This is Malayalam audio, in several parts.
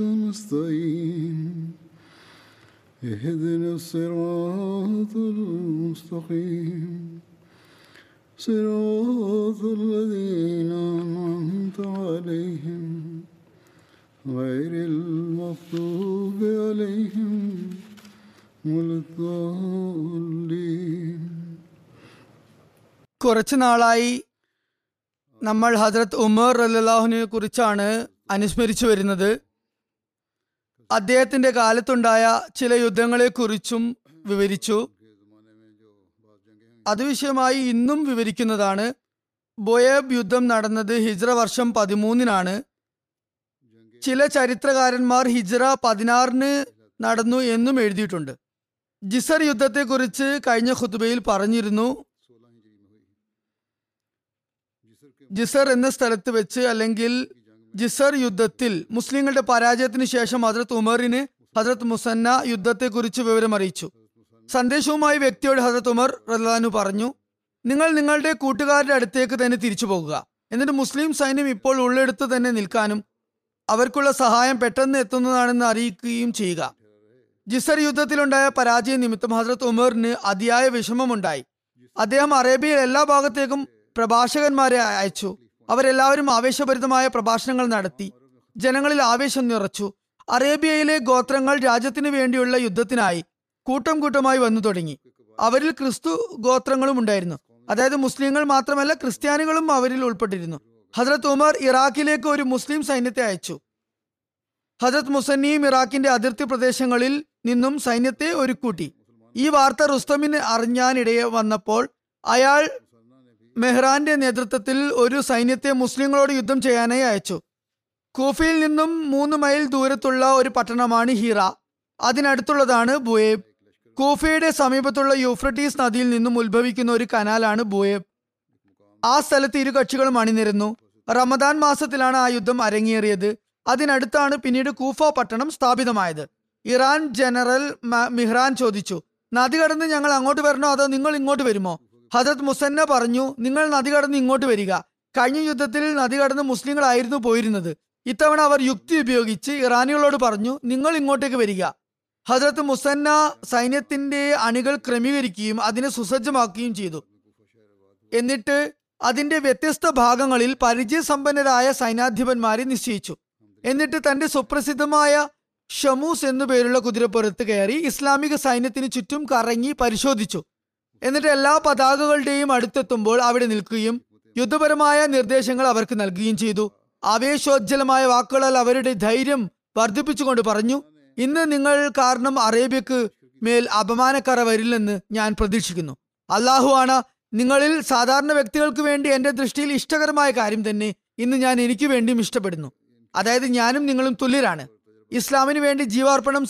نستعين اهدنا الصراط المستقيم صراط الذين أنعمت عليهم غير المغضوب عليهم ولا الضالين കുറച്ചു നാളായി നമ്മൾ ഹജ്രത് ഉമർ അല്ലാഹുവിനെ കുറിച്ചാണ് അനുസ്മരിച്ചു വരുന്നത് അദ്ദേഹത്തിന്റെ കാലത്തുണ്ടായ ചില യുദ്ധങ്ങളെക്കുറിച്ചും വിവരിച്ചു. അത് വിഷയമായി ഇന്നും വിവരിക്കുന്നതാണ്. ബൊയേബ് യുദ്ധം നടന്നത് ഹിജ്ര വർഷം പതിമൂന്നിനാണ്. ചില ചരിത്രകാരന്മാർ ഹിജ്ര പതിനാറിന് നടന്നു എന്നും എഴുതിയിട്ടുണ്ട്. ജിസർ യുദ്ധത്തെക്കുറിച്ച് കഴിഞ്ഞ ഖുത്ബയിൽ പറഞ്ഞിരുന്നു. ജിസർ എന്ന സ്ഥലത്ത് വെച്ച് അല്ലെങ്കിൽ ജിസർ യുദ്ധത്തിൽ മുസ്ലിങ്ങളുടെ പരാജയത്തിന് ശേഷം ഹജ്രത് ഉമറിന് ഹജ്രത് മുസന്ന യുദ്ധത്തെക്കുറിച്ച് വിവരം അറിയിച്ചു സന്ദേശവുമായി വ്യക്തിയോട് ഹജ്രത് ഉമർ റഹ്ലാനു പറഞ്ഞു നിങ്ങൾ നിങ്ങളുടെ കൂട്ടുകാരുടെ അടുത്തേക്ക് തന്നെ തിരിച്ചു പോകുക. എന്നിട്ട് മുസ്ലിം സൈന്യം ഇപ്പോൾ ഉള്ളെടുത്ത് തന്നെ നിൽക്കാനും അവർക്കുള്ള സഹായം പെട്ടെന്ന് എത്തുന്നതാണെന്ന് അറിയിക്കുകയും ചെയ്യുക. ജിസർ യുദ്ധത്തിലുണ്ടായ പരാജയ നിമിത്തം ഹജ്രത് ഉമറിന് അതിയായ വിഷമമുണ്ടായി. അദ്ദേഹം അറേബ്യയിൽ എല്ലാ ഭാഗത്തേക്കും പ്രഭാഷകന്മാരെ അയച്ചു. അവരെല്ലാവരും ആവേശഭരിതമായ പ്രഭാഷണങ്ങൾ നടത്തി. ജനങ്ങളിൽ ആവേശം നിറച്ചു. അറേബ്യയിലെ ഗോത്രങ്ങൾ രാജ്യത്തിന് വേണ്ടിയുള്ള യുദ്ധത്തിനായി കൂട്ടം കൂട്ടമായി വന്നു തുടങ്ങി. അവരിൽ ക്രിസ്തു ഗോത്രങ്ങളും ഉണ്ടായിരുന്നു. അതായത് മുസ്ലിങ്ങൾ മാത്രമല്ല ക്രിസ്ത്യാനികളും അവരിൽ ഉൾപ്പെട്ടിരുന്നു. ഹജ്രത് ഉമർ ഇറാഖിലേക്ക് ഒരു മുസ്ലിം സൈന്യത്തെ അയച്ചു. ഹജ്രത് മുസന്നിയും ഇറാഖിന്റെ അതിർത്തി പ്രദേശങ്ങളിൽ നിന്നും സൈന്യത്തെ ഒരുക്കൂട്ടി. ഈ വാർത്ത റുസ്തമിന് അറിഞ്ഞാനിടയെ വന്നപ്പോൾ അയാൾ മെഹ്റാന്റെ നേതൃത്വത്തിൽ ഒരു സൈന്യത്തെ മുസ്ലിങ്ങളോട് യുദ്ധം ചെയ്യാനായി അയച്ചു. കൂഫയിൽ നിന്നും മൂന്ന് മൈൽ ദൂരത്തുള്ള ഒരു പട്ടണമാണ് ഹീറ. അതിനടുത്തുള്ളതാണ് ബുയേബ്. കൂഫയുടെ സമീപത്തുള്ള യൂഫ്രട്ടീസ് നദിയിൽ നിന്നും ഉത്ഭവിക്കുന്ന ഒരു കനാലാണ് ബുയേബ്. ആ സ്ഥലത്ത് ഇരു കക്ഷികളും അണിനിരുന്നു. റമദാൻ മാസത്തിലാണ് ആ യുദ്ധം അരങ്ങേറിയത്. അതിനടുത്താണ് പിന്നീട് കൂഫ പട്ടണം സ്ഥാപിതമായത്. ഇറാൻ ജനറൽ മെഹ്റാൻ ചോദിച്ചു നദി കടന്ന് ഞങ്ങൾ അങ്ങോട്ട് വരണോ അതോ നിങ്ങൾ ഇങ്ങോട്ട് വരുമോ? ഹജത് മുസന്ന പറഞ്ഞു നിങ്ങൾ നദി കടന്ന് ഇങ്ങോട്ട് വരിക. കഴിഞ്ഞ യുദ്ധത്തിൽ നദി കടന്ന് മുസ്ലിങ്ങളായിരുന്നു പോയിരുന്നത്. ഇത്തവണ അവർ യുക്തി ഉപയോഗിച്ച് ഇറാനികളോട് പറഞ്ഞു നിങ്ങൾ ഇങ്ങോട്ടേക്ക് വരിക. ഹജറത്ത് മുസന്ന സൈന്യത്തിന്റെ അണികൾ ക്രമീകരിക്കുകയും അതിനെ സുസജ്ജമാക്കുകയും ചെയ്തു. എന്നിട്ട് അതിന്റെ വ്യത്യസ്ത ഭാഗങ്ങളിൽ പരിചയസമ്പന്നരായ സൈനാധിപന്മാരെ നിശ്ചയിച്ചു. എന്നിട്ട് തന്റെ സുപ്രസിദ്ധമായ ഷമൂസ് എന്നു പേരുള്ള കുതിരപ്പുറത്ത് കയറി ഇസ്ലാമിക സൈന്യത്തിന് ചുറ്റും കറങ്ങി പരിശോധിച്ചു. എന്നിട്ട് എല്ലാ പതാകകളുടെയും അടുത്തെത്തുമ്പോൾ അവിടെ നിൽക്കുകയും യുദ്ധപരമായ നിർദ്ദേശങ്ങൾ അവർക്ക് നൽകുകയും ചെയ്തു. ആവേശോജ്ജലമായ വാക്കുകളാൽ അവരുടെ ധൈര്യം വർദ്ധിപ്പിച്ചുകൊണ്ട് പറഞ്ഞു ഇന്ന് നിങ്ങൾ കാരണം അറേബ്യക്ക് മേൽ അപമാനക്കറ വരില്ലെന്ന് ഞാൻ പ്രതീക്ഷിക്കുന്നു. അള്ളാഹു ആണ് നിങ്ങളിൽ സാധാരണ വ്യക്തികൾക്ക് വേണ്ടി എന്റെ ദൃഷ്ടിയിൽ ഇഷ്ടകരമായ കാര്യം തന്നെ ഇന്ന് ഞാൻ എനിക്ക് വേണ്ടിയും ഇഷ്ടപ്പെടുന്നു. അതായത് ഞാനും നിങ്ങളും തുല്യരാണ്. ഇസ്ലാമിന് വേണ്ടി ജീവാർപ്പണം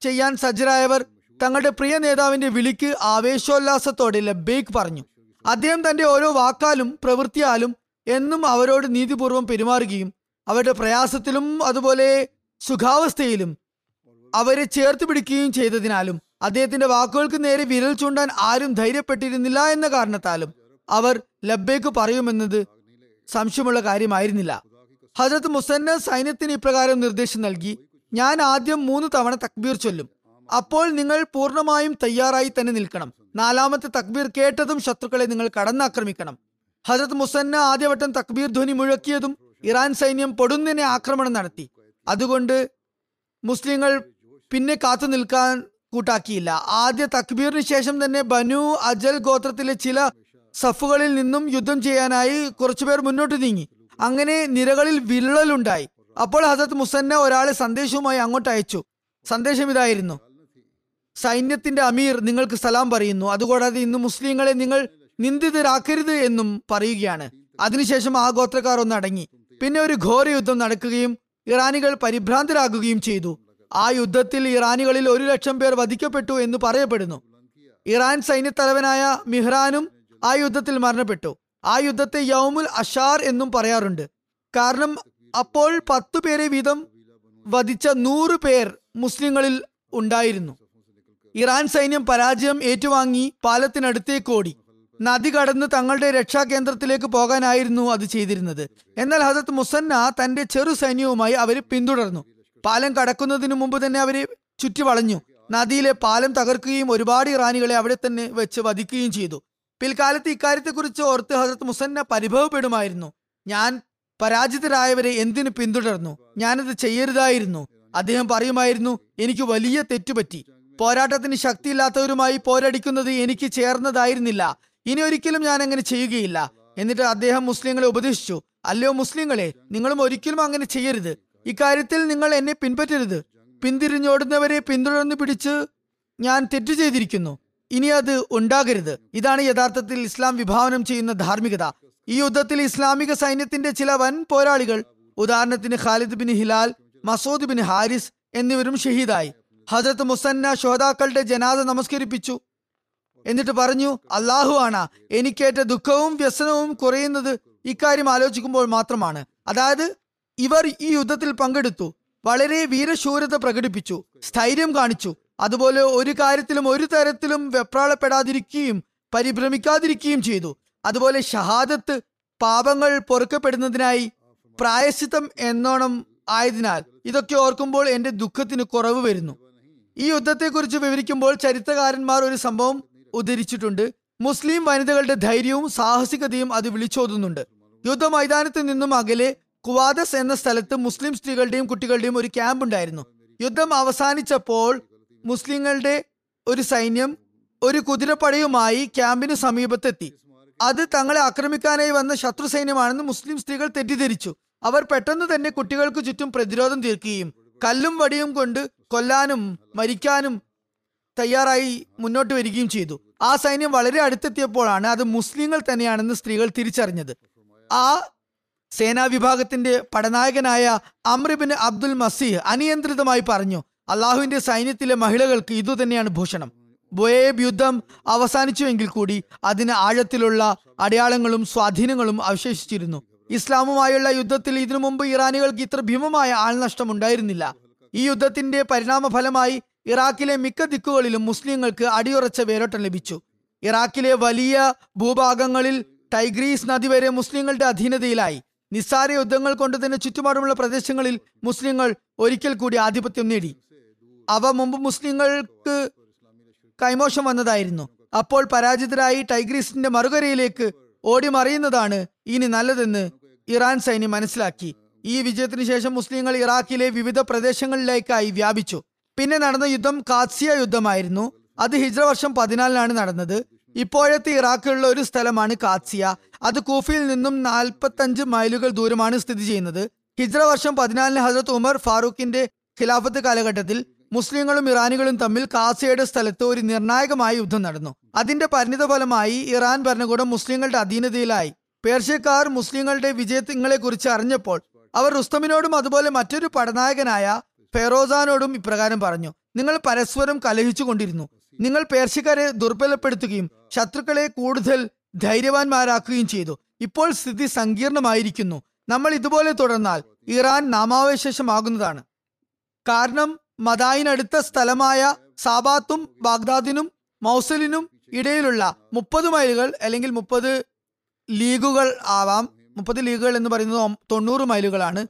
ചെയ്യാൻ സജ്ജരായവർ തങ്ങളുടെ പ്രിയ നേതാവിന്റെ വിളിക്ക് ആവേശോല്ലാസത്തോടെ ലബേക്ക് പറഞ്ഞു. അദ്ദേഹം തന്റെ ഓരോ വാക്കാലും പ്രവൃത്തിയാലും എന്നും അവരോട് നീതിപൂർവം പെരുമാറുകയും അവരുടെ പ്രയാസത്തിലും അതുപോലെ സുഖാവസ്ഥയിലും അവരെ ചേർത്ത് പിടിക്കുകയും ചെയ്തതിനാലും അദ്ദേഹത്തിന്റെ വാക്കുകൾക്ക് നേരെ വിരൽ ചൂണ്ടാൻ ആരും ധൈര്യപ്പെട്ടിരുന്നില്ല എന്ന കാരണത്താലും അവർ ലബ്ബേക്ക് പറയുമെന്നത് സംശയമുള്ള കാര്യമായിരുന്നില്ല. ഹജരത് മുസന്ന സൈന്യത്തിന് ഇപ്രകാരം നിർദ്ദേശം നൽകി ഞാൻ ആദ്യം മൂന്ന് തവണ തക്ബീർ ചൊല്ലും. അപ്പോൾ നിങ്ങൾ പൂർണമായും തയ്യാറായി തന്നെ നിൽക്കണം. നാലാമത്തെ തക്ബീർ കേട്ടതും ശത്രുക്കളെ നിങ്ങൾ കടന്നാക്രമിക്കണം. ഹജരത് മുസന്ന ആദ്യവട്ടം തക്ബീർ ധ്വനി മുഴക്കിയതും ഇറാൻ സൈന്യം പൊടുന്നിനെ ആക്രമണം നടത്തി. അതുകൊണ്ട് മുസ്ലിങ്ങൾ പിന്നെ കാത്തു നിൽക്കാൻ കൂട്ടാക്കിയില്ല. ആദ്യ തക്ബീറിന് ശേഷം തന്നെ ബനു അജൽ ഗോത്രത്തിലെ ചില സഫുകളിൽ നിന്നും യുദ്ധം ചെയ്യാനായി കുറച്ചുപേർ മുന്നോട്ട് നീങ്ങി. അങ്ങനെ നിരകളിൽ വിള്ളലുണ്ടായി. അപ്പോൾ ഹസത്ത് മുസന്ന ഒരാളെ സന്ദേശവുമായി അങ്ങോട്ട് അയച്ചു. സന്ദേശം ഇതായിരുന്നു. സൈന്യത്തിന്റെ അമീർ നിങ്ങൾക്ക് സലാം പറയുന്നു. അതുകൂടാതെ ഇന്ന് മുസ്ലിങ്ങളെ നിങ്ങൾ നിന്ദിതരാക്കരുത് എന്നും പറയുകയാണ്. അതിനുശേഷം ആ ഗോത്രക്കാർ ഒന്ന് അടങ്ങി പിന്നെ ഒരു ഘോര യുദ്ധം നടക്കുകയും ഇറാനികൾ പരിഭ്രാന്തരാകുകയും ചെയ്തു. ആ യുദ്ധത്തിൽ ഇറാനികളിൽ ഒരു ലക്ഷം പേർ വധിക്കപ്പെട്ടു എന്ന് പറയപ്പെടുന്നു. ഇറാൻ സൈന്യത്തലവനായ മിഹ്റാനും ആ യുദ്ധത്തിൽ മരണപ്പെട്ടു. ആ യുദ്ധത്തെ യൗമുൽ അഷാർ എന്നും പറയാറുണ്ട്. കാരണം അപ്പോൾ പത്തു പേരെ വീതം വധിച്ച നൂറ് പേർ മുസ്ലിങ്ങളിൽ ഉണ്ടായിരുന്നു. ഇറാൻ സൈന്യം പരാജയം ഏറ്റുവാങ്ങി പാലത്തിനടുത്തേക്ക് ഓടി. നദി കടന്ന് തങ്ങളുടെ രക്ഷാകേന്ദ്രത്തിലേക്ക് പോകാനായിരുന്നു അത് ചെയ്തിരുന്നത്. എന്നാൽ ഹസത്ത് മുസന്ന തന്റെ ചെറു സൈന്യവുമായി അവരെ പിന്തുടർന്നു. പാലം കടക്കുന്നതിനു മുമ്പ് തന്നെ അവരെ ചുറ്റി വളഞ്ഞു നദിയിലെ പാലം തകർക്കുകയും ഒരുപാട് ഇറാനികളെ അവിടെ തന്നെ വെച്ച് വധിക്കുകയും ചെയ്തു. പിൽക്കാലത്ത് ഇക്കാര്യത്തെക്കുറിച്ച് ഓർത്ത് ഹസരത്ത് മുസന്ന പരിഭവപ്പെടുമായിരുന്നു. ഞാൻ പരാജിതരായവരെ എന്തിനു പിന്തുടർന്നു? ഞാനത് ചെയ്യരുതായിരുന്നു. അദ്ദേഹം പറയുമായിരുന്നു എനിക്ക് വലിയ തെറ്റുപറ്റി. പോരാട്ടത്തിന് ശക്തിയില്ലാത്തവരുമായി പോരടിക്കുന്നത് എനിക്ക് ചേർന്നതായിരുന്നില്ല. ഇനി ഒരിക്കലും ഞാൻ അങ്ങനെ ചെയ്യുകയില്ല. എന്നിട്ട് അദ്ദേഹം മുസ്ലിങ്ങളെ ഉപദേശിച്ചു. അല്ലയോ മുസ്ലിങ്ങളെ നിങ്ങളും ഒരിക്കലും അങ്ങനെ ചെയ്യരുത്. ഇക്കാര്യത്തിൽ നിങ്ങൾ എന്നെ പിൻപറ്റരുത്. പിന്തിരിഞ്ഞോടുന്നവരെ പിന്തുടർന്ന് പിടിച്ച് ഞാൻ തെറ്റു ചെയ്തിരിക്കുന്നു. ഇനി അത് ഉണ്ടാകരുത്. ഇതാണ് യഥാർത്ഥത്തിൽ ഇസ്ലാം വിഭാവനം ചെയ്യുന്ന ധാർമ്മികത. ഈ യുദ്ധത്തിൽ ഇസ്ലാമിക സൈന്യത്തിന്റെ ചില വൻ പോരാളികൾ ഉദാഹരണത്തിന് Khalid bin Hilal Masood bin Haris എന്നിവരും ഷഹീദായി. ഹജരത്ത് മുസന്ന ശോതാക്കളുടെ ജനാദ നമസ്കരിപ്പിച്ചു. എന്നിട്ട് പറഞ്ഞു അള്ളാഹു ആണ്. എനിക്കേറ്റ ദുഃഖവും വ്യസനവും കുറയുന്നത് ഇക്കാര്യം ആലോചിക്കുമ്പോൾ മാത്രമാണ്. അതായത് ഇവർ ഈ യുദ്ധത്തിൽ പങ്കെടുത്തു. വളരെ വീരശൂരത പ്രകടിപ്പിച്ചു. സ്ഥൈര്യം കാണിച്ചു. അതുപോലെ ഒരു കാര്യത്തിലും ഒരു തരത്തിലും വെപ്രാളപ്പെടാതിരിക്കുകയും പരിഭ്രമിക്കാതിരിക്കുകയും ചെയ്തു. അതുപോലെ ഷഹാദത്ത് പാപങ്ങൾ പൊറുക്കപ്പെടുന്നതിനായി പ്രായശിത്തം എന്നോണം ആയതിനാൽ ഇതൊക്കെ ഓർക്കുമ്പോൾ എന്റെ ദുഃഖത്തിന് കുറവ് വരുന്നു. ഈ യുദ്ധത്തെക്കുറിച്ച് വിവരിക്കുമ്പോൾ ചരിത്രകാരന്മാർ ഒരു സംഭവം ഉദ്ധരിച്ചിട്ടുണ്ട്. മുസ്ലിം വനിതകളുടെ ധൈര്യവും സാഹസികതയും അത് വിളിച്ചോതുന്നുണ്ട്. യുദ്ധ മൈതാനത്ത് നിന്നും അകലെ കുവാദസ് എന്ന സ്ഥലത്ത് മുസ്ലിം സ്ത്രീകളുടെയും കുട്ടികളുടെയും ഒരു ക്യാമ്പ് ഉണ്ടായിരുന്നു. യുദ്ധം അവസാനിച്ചപ്പോൾ മുസ്ലിങ്ങളുടെ ഒരു സൈന്യം ഒരു കുതിരപ്പടയുമായി ക്യാമ്പിന് സമീപത്തെത്തി. അത് തങ്ങളെ ആക്രമിക്കാനായി വന്ന ശത്രു സൈന്യമാണെന്ന് മുസ്ലിം സ്ത്രീകൾ തെറ്റിദ്ധരിച്ചു. അവർ പെട്ടെന്ന് തന്നെ കുട്ടികൾക്ക് ചുറ്റും പ്രതിരോധം തീർക്കുകയും കല്ലും വടിയും കൊണ്ട് കൊല്ലാനും മരിക്കാനും തയ്യാറായി മുന്നോട്ട് വരികയും ചെയ്തു. ആ സൈന്യം വളരെ അടുത്തെത്തിയപ്പോഴാണ് അത് മുസ്ലിങ്ങൾ തന്നെയാണെന്ന് സ്ത്രീകൾ തിരിച്ചറിഞ്ഞത്. ആ സേനാ വിഭാഗത്തിന്റെ പടനായകനായ അമ്രിബിൻ അബ്ദുൽ മസീഹ് അനിയന്ത്രിതമായി പറഞ്ഞു അള്ളാഹുവിന്റെ സൈന്യത്തിലെ മഹിളകൾക്ക് ഇതുതന്നെയാണ് ഭൂഷണം. ബുയേബ് യുദ്ധം അവസാനിച്ചുവെങ്കിൽ കൂടി അതിന് ആഴത്തിലുള്ള അടയാളങ്ങളും സ്വാധീനങ്ങളും അവശേഷിച്ചിരുന്നു. ഇസ്ലാമുമായുള്ള യുദ്ധത്തിൽ ഇതിനു മുമ്പ് ഇറാനികൾക്ക് ഇത്ര ഭീമമായ ആൾനഷ്ടം ഉണ്ടായിരുന്നില്ല ഈ യുദ്ധത്തിന്റെ പരിണാമ ഫലമായി ഇറാഖിലെ മിക്ക ദിക്കുകളിലും മുസ്ലിങ്ങൾക്ക് അടിയുറച്ച വേരോട്ടം ലഭിച്ചു. ഇറാഖിലെ വലിയ ഭൂഭാഗങ്ങളിൽ ടൈഗ്രീസ് നദി വരെ മുസ്ലിങ്ങളുടെ അധീനതയിലായി. നിസ്സാര യുദ്ധങ്ങൾ കൊണ്ട് തന്നെ ചുറ്റുപാടുമുള്ള പ്രദേശങ്ങളിൽ മുസ്ലിങ്ങൾ ഒരിക്കൽ കൂടി ആധിപത്യം നേടി. അവ മുമ്പ് മുസ്ലിങ്ങൾക്ക് കൈമോശം വന്നതായിരുന്നു. അപ്പോൾ പരാജിതരായി ടൈഗ്രീസിന്റെ മറുകരയിലേക്ക് ഓടി മറിയുന്നതാണ് ഇനി നല്ലതെന്ന് ഇറാൻ സൈന്യം മനസ്സിലാക്കി. ഈ വിജയത്തിന് ശേഷം മുസ്ലിങ്ങൾ ഇറാഖിലെ വിവിധ പ്രദേശങ്ങളിലേക്കായി വ്യാപിച്ചു. പിന്നെ നടന്ന യുദ്ധം കാത്സിയ യുദ്ധമായിരുന്നു. അത് ഹിജ്ര വർഷം പതിനാലിനാണ് നടന്നത്. ഇപ്പോഴത്തെ ഇറാഖിലുള്ള ഒരു സ്ഥലമാണ് കാത്സിയ അത് കൂഫിയിൽ നിന്നും നാൽപ്പത്തഞ്ച് മൈലുകൾ ദൂരമാണ് സ്ഥിതി ചെയ്യുന്നത്. ഹിജ്ര വർഷം പതിനാലിന് ഹസരത്ത് ഉമർ ഫാറൂഖിന്റെ ഖിലാഫത്ത് കാലഘട്ടത്തിൽ മുസ്ലിങ്ങളും ഇറാനികളും തമ്മിൽ കാസിയയുടെ സ്ഥലത്ത് ഒരു നിർണായകമായ യുദ്ധം നടന്നു. അതിന്റെ പരിണിത ഫലമായി ഇറാൻ ഭരണകൂടം മുസ്ലിങ്ങളുടെ അധീനതയിലായി. പേർഷ്യക്കാർ മുസ്ലിങ്ങളുടെ വിജയത്തിങ്ങളെ കുറിച്ച് അറിഞ്ഞപ്പോൾ അവർ റുസ്തമിനോടും അതുപോലെ മറ്റൊരു പടനായകനായ ഫെറോസാനോടും ഇപ്രകാരം പറഞ്ഞു നിങ്ങൾ പരസ്പരം കലഹിച്ചു കൊണ്ടിരുന്നു നിങ്ങൾ പേർഷ്യക്കാരെ ദുർബലപ്പെടുത്തുകയും ശത്രുക്കളെ കൂടുതൽ ധൈര്യവാന്മാരാക്കുകയും ചെയ്തു. ഇപ്പോൾ സ്ഥിതി സങ്കീർണമായിരിക്കുന്നു. നമ്മൾ ഇതുപോലെ തുടർന്നാൽ ഇറാൻ നാമാവശേഷമാകുന്നതാണ്. കാരണം മദായിനടുത്ത സ്ഥലമായ സാബാത്തും ബാഗ്ദാദിനും മൗസലിനും ഇടയിലുള്ള മുപ്പത് മൈലുകൾ അല്ലെങ്കിൽ മുപ്പത് ലീഗുകൾ ആവാം. മുപ്പത് ലീഗുകൾ എന്ന് പറയുന്നത് തൊണ്ണൂറ് മൈലുകളാണ്.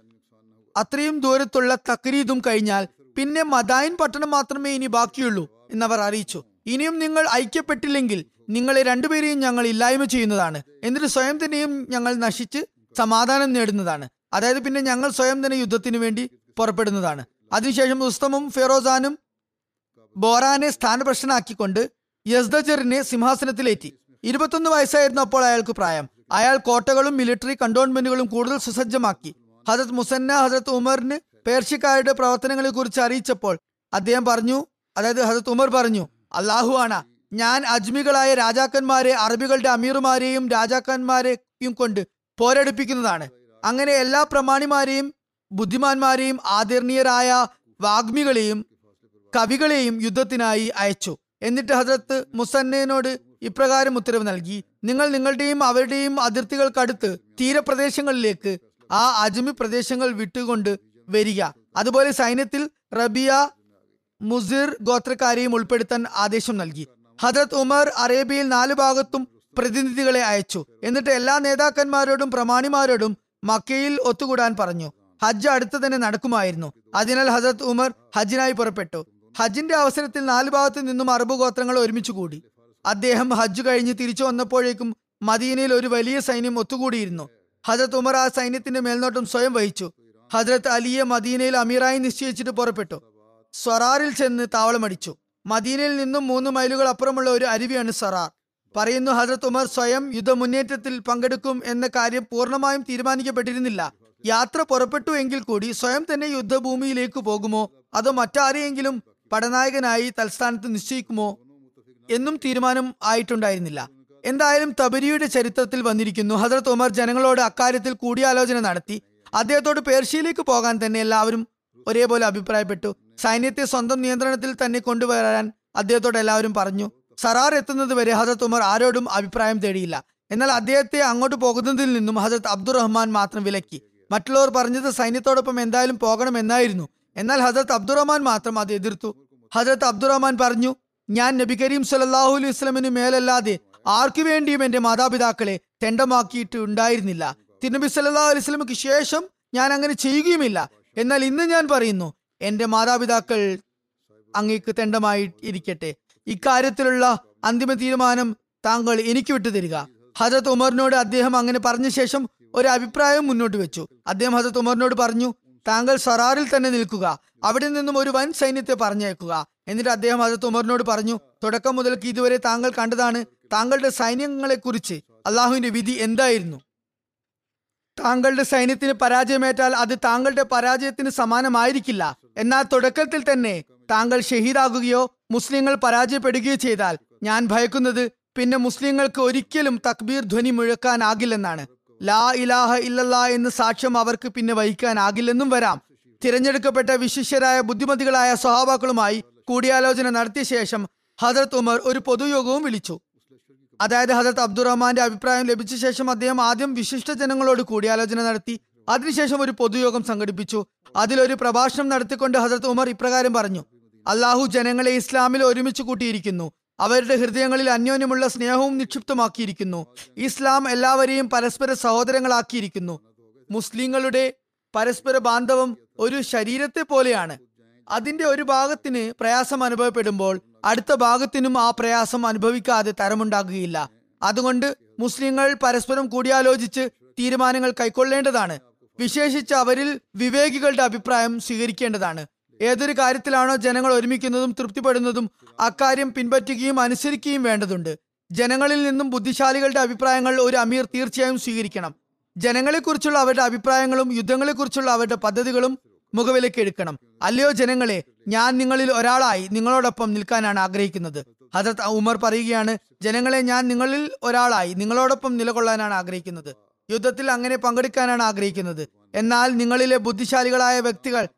അത്രയും ദൂരത്തുള്ള തക്രീദും കഴിഞ്ഞാൽ പിന്നെ മദായൻ പട്ടണം മാത്രമേ ഇനി ബാക്കിയുള്ളൂ എന്നവർ അറിയിച്ചു. ഇനിയും നിങ്ങൾ ഐക്യപ്പെട്ടില്ലെങ്കിൽ നിങ്ങളെ രണ്ടുപേരെയും ഞങ്ങൾ ഇല്ലായ്മ ചെയ്യുന്നതാണ്. എന്നിട്ട് സ്വയം തന്നെയും ഞങ്ങൾ നശിച്ച് സമാധാനം നേടുന്നതാണ്. അതായത് പിന്നെ ഞങ്ങൾ സ്വയം തന്നെ യുദ്ധത്തിന് വേണ്ടി പുറപ്പെടുന്നതാണ്. അതിനുശേഷം ഉസ്തമും ഫിറോസാനും ബോറാനെ സ്ഥാനപ്രശ്നാക്കിക്കൊണ്ട് യസ്ദജറിനെ സിംഹാസനത്തിലേറ്റി. ഇരുപത്തൊന്ന് വയസ്സായിരുന്നു അപ്പോൾ അയാൾക്ക് പ്രായം. അയാൾ കോട്ടകളും മിലിറ്ററി കണ്ടോൺമെന്റുകളും കൂടുതൽ സുസജ്ജമാക്കി. ഹജരത് മുസന്ന ഹജരത് ഉമറിന് പേർഷ്യക്കാരുടെ പ്രവർത്തനങ്ങളെ കുറിച്ച് അറിയിച്ചപ്പോൾ അദ്ദേഹം പറഞ്ഞു അതായത് ഹജരത് ഉമർ പറഞ്ഞു അള്ളാഹു ആണ് ഞാൻ അജ്മികളായ രാജാക്കന്മാരെ അറബികളുടെ അമീറുമാരെയും രാജാക്കന്മാരെയും കൊണ്ട് പോരടിപ്പിക്കുന്നതാണ്. അങ്ങനെ എല്ലാ പ്രമാണിമാരെയും ബുദ്ധിമാന്മാരെയും ആദരണീയരായ വാഗ്മികളെയും കവികളെയും യുദ്ധത്തിനായി അയച്ചു. എന്നിട്ട് ഹജരത്ത് മുസന്നയോട് ഇപ്രകാരം ഉത്തരവ് നൽകി നിങ്ങൾ നിങ്ങളുടെയും അവരുടെയും അതിർത്തികൾക്കടുത്ത് തീരപ്രദേശങ്ങളിലേക്ക് ആ അജ്മി പ്രദേശങ്ങൾ വിട്ടുകൊണ്ട് വരിക. അതുപോലെ സൈന്യത്തിൽ റബിയ മുസിർ ഗോത്രക്കാരെയും ഉൾപ്പെടുത്താൻ ആദേശം നൽകി. ഹജരത് ഉമർ അറേബ്യയിൽ നാല് ഭാഗത്തും പ്രതിനിധികളെ അയച്ചു. എന്നിട്ട് എല്ലാ നേതാക്കന്മാരോടും പ്രമാണിമാരോടും മക്കയിൽ ഒത്തുകൂടാൻ പറഞ്ഞു. ഹജ്ജ് അടുത്ത് തന്നെ നടക്കുമായിരുന്നു. അതിനാൽ ഹജരത് ഉമർ ഹജ്ജിനായി പുറപ്പെട്ടു. ഹജ്ജിന്റെ അവസരത്തിൽ നാല് ഭാഗത്തു നിന്നും അറബ് ഗോത്രങ്ങൾ ഒരുമിച്ച് കൂടി. അദ്ദേഹം ഹജ്ജ് കഴിഞ്ഞ് തിരിച്ചു വന്നപ്പോഴേക്കും മദീനയിൽ ഒരു വലിയ സൈന്യം ഒത്തുകൂടിയിരുന്നു. ഹജരത് ഉമർ ആ സൈന്യത്തിന്റെ മേൽനോട്ടം സ്വയം വഹിച്ചു. ഹജരത് അലിയെ മദീനയിൽ അമീറായി നിശ്ചയിച്ചിട്ട് പുറപ്പെട്ടു. സ്വറാറിൽ ചെന്ന് താവളമടിച്ചു. മദീനയിൽ നിന്നും മൂന്ന് മൈലുകൾ അപ്പുറമുള്ള ഒരു അരുവിയാണ് സറാർ. പറയുന്നു ഹജരത് ഉമർ സ്വയം യുദ്ധമുന്നേറ്റത്തിൽ പങ്കെടുക്കും എന്ന കാര്യം പൂർണമായും തീരുമാനിക്കപ്പെട്ടിരുന്നില്ല. യാത്ര പുറപ്പെട്ടു എങ്കിൽ കൂടി സ്വയം തന്നെ യുദ്ധഭൂമിയിലേക്ക് പോകുമോ? അതോ മറ്റാരെയെങ്കിലും പടനായകനായി തൽസ്ഥാനത്ത് നിശ്ചയിക്കുമോ? എന്നും തീരുമാനം ആയിട്ടുണ്ടായിരുന്നില്ല. എന്തായാലും തബരിയുടെ ചരിത്രത്തിൽ വന്നിരിക്കുന്നു. ഹസരത് ഉമർ ജനങ്ങളോട് അക്കാര്യത്തിൽ കൂടിയാലോചന നടത്തി. അദ്ദേഹത്തോട് പേർഷ്യയിലേക്ക് പോകാൻ തന്നെ എല്ലാവരും ഒരേപോലെ അഭിപ്രായപ്പെട്ടു. സൈന്യത്തെ സ്വന്തം നിയന്ത്രണത്തിൽ തന്നെ കൊണ്ടുവരാൻ അദ്ദേഹത്തോട് എല്ലാവരും പറഞ്ഞു. സറാർ എത്തുന്നത് വരെ ഹസരത് ഉമർ ആരോടും അഭിപ്രായം തേടിയില്ല. എന്നാൽ അദ്ദേഹത്തെ അങ്ങോട്ട് പോകുന്നതിൽ നിന്നും ഹസരത് അബ്ദുറഹ്മാൻ മാത്രം വിലക്കി. മറ്റുള്ളവർ പറഞ്ഞത് സൈന്യത്തോടൊപ്പം എന്തായാലും പോകണമെന്നായിരുന്നു എന്നാൽ ഹസരത് അബ്ദുറഹ്മാൻ മാത്രം അത് എതിർത്തു. ഹജറത്ത് അബ്ദുറഹ്മാൻ പറഞ്ഞു ഞാൻ നബി കരീം സല്ലല്ലാഹു അലൈഹി വസ്ലമിന് മേലല്ലാതെ ആർക്കു വേണ്ടിയും എന്റെ മാതാപിതാക്കളെ തെണ്ടമാക്കിയിട്ട് ഉണ്ടായിരുന്നില്ല. തിരുനബി സല്ലല്ലാഹു അലൈഹി സ്വലമിക്ക് ശേഷം ഞാൻ അങ്ങനെ ചെയ്യുകയുമില്ല. എന്നാൽ ഇന്ന് ഞാൻ പറയുന്നു എന്റെ മാതാപിതാക്കൾ അങ്ങേക്ക് തെണ്ടമായി ഇരിക്കട്ടെ ഇക്കാര്യത്തിലുള്ള അന്തിമ തീരുമാനം താങ്കൾ എനിക്ക് വിട്ടു തരിക. ഹജരത് ഉമറിനോട് അദ്ദേഹം അങ്ങനെ പറഞ്ഞ ശേഷം ഒരു അഭിപ്രായം മുന്നോട്ട് വെച്ചു. അദ്ദേഹം ഹജരത് ഉമറിനോട് പറഞ്ഞു താങ്കൾ സറാറിൽ തന്നെ നിൽക്കുക. അവിടെ നിന്നും ഒരു വൻ സൈന്യത്തെ പറഞ്ഞയക്കുക. എന്നിട്ട് അദ്ദേഹം ഹജരത് ഉമറിനോട് പറഞ്ഞു തുടക്കം മുതൽക്ക് ഇതുവരെ താങ്കൾ കണ്ടതാണ്. താങ്കളുടെ സൈന്യങ്ങളെ കുറിച്ച് അള്ളാഹുവിന്റെ വിധി എന്തായിരുന്നു? താങ്കളുടെ സൈന്യത്തിന് പരാജയമേറ്റാൽ അത് താങ്കളുടെ പരാജയത്തിന് സമാനമായിരിക്കില്ല. എന്നാൽ തുടക്കത്തിൽ തന്നെ താങ്കൾ ഷഹീദാകുകയോ മുസ്ലിങ്ങൾ പരാജയപ്പെടുകയോ ചെയ്താൽ ഞാൻ ഭയക്കുന്നത് പിന്നെ മുസ്ലിങ്ങൾക്ക് ഒരിക്കലും തക്ബീർ ധ്വനി മുഴക്കാനാകില്ലെന്നാണ്. ലാ ഇലാഹ ഇല്ലല്ലാ എന്ന് സാക്ഷ്യം അവർക്ക് പിന്നെ വഹിക്കാനാകില്ലെന്നും വരാം. തിരഞ്ഞെടുക്കപ്പെട്ട വിശിഷ്യരായ ബുദ്ധിമതികളായ സ്വഹാബാക്കളുമായി കൂടിയാലോചന നടത്തിയ ശേഷം ഹജറത് ഉമർ ഒരു പൊതുയോഗവും വിളിച്ചു. അതായത് ഹജറത്ത് അബ്ദുറഹ്മാന്റെ അഭിപ്രായം ലഭിച്ച ശേഷം അദ്ദേഹം ആദ്യം വിശിഷ്ട ജനങ്ങളോട് കൂടിയാലോചന നടത്തി അതിനുശേഷം ഒരു പൊതുയോഗം സംഘടിപ്പിച്ചു. അതിലൊരു പ്രഭാഷണം നടത്തിക്കൊണ്ട് ഹസരത്ത് ഉമർ ഇപ്രകാരം പറഞ്ഞു അള്ളാഹു ജനങ്ങളെ ഇസ്ലാമിൽ ഒരുമിച്ച് കൂട്ടിയിരിക്കുന്നു. അവരുടെ ഹൃദയങ്ങളിൽ അന്യോന്യമുള്ള സ്നേഹവും നിക്ഷിപ്തമാക്കിയിരിക്കുന്നു. ഇസ്ലാം എല്ലാവരെയും പരസ്പര സഹോദരങ്ങളാക്കിയിരിക്കുന്നു. മുസ്ലിങ്ങളുടെ പരസ്പര ബാന്ധവം ഒരു ശരീരത്തെ പോലെയാണ്. അതിന്റെ ഒരു ഭാഗത്തിന് പ്രയാസം അനുഭവപ്പെടുമ്പോൾ അടുത്ത ഭാഗത്തിനും ആ പ്രയാസം അനുഭവിക്കാതെ തരമുണ്ടാകുകയില്ല. അതുകൊണ്ട് മുസ്ലിങ്ങൾ പരസ്പരം കൂടിയാലോചിച്ച് തീരുമാനങ്ങൾ കൈക്കൊള്ളേണ്ടതാണ്. വിശേഷിച്ച് അവരിൽ വിവേകികളുടെ അഭിപ്രായം സ്വീകരിക്കേണ്ടതാണ്. ഏതൊരു കാര്യത്തിലാണോ ജനങ്ങൾ ഒരുമിക്കുന്നതും തൃപ്തിപ്പെടുന്നതും അക്കാര്യം പിൻപറ്റുകയും അനുസരിക്കുകയും വേണ്ടതുണ്ട്. ജനങ്ങളിൽ നിന്നും ബുദ്ധിശാലികളുടെ അഭിപ്രായങ്ങൾ ഒരു അമീർ തീർച്ചയായും സ്വീകരിക്കണം. ജനങ്ങളെക്കുറിച്ചുള്ള അവരുടെ അഭിപ്രായങ്ങളും യുദ്ധങ്ങളെക്കുറിച്ചുള്ള അവരുടെ പദ്ധതികളും മുഖവിലേക്ക് എടുക്കണം. അല്ലയോ ജനങ്ങളെ ഞാൻ നിങ്ങളിൽ ഒരാളായി നിങ്ങളോടൊപ്പം നിൽക്കാനാണ് ആഗ്രഹിക്കുന്നത്. ഹജറത് ഉമർ പറയുകയാണ് ജനങ്ങളെ ഞാൻ നിങ്ങളിൽ ഒരാളായി നിങ്ങളോടൊപ്പം നിലകൊള്ളാനാണ് ആഗ്രഹിക്കുന്നത്. യുദ്ധത്തിൽ അങ്ങനെ പങ്കെടുക്കാനാണ് ആഗ്രഹിക്കുന്നത്. എന്നാൽ നിങ്ങളിലെ ബുദ്ധിശാലികളായ വ്യക്തികൾ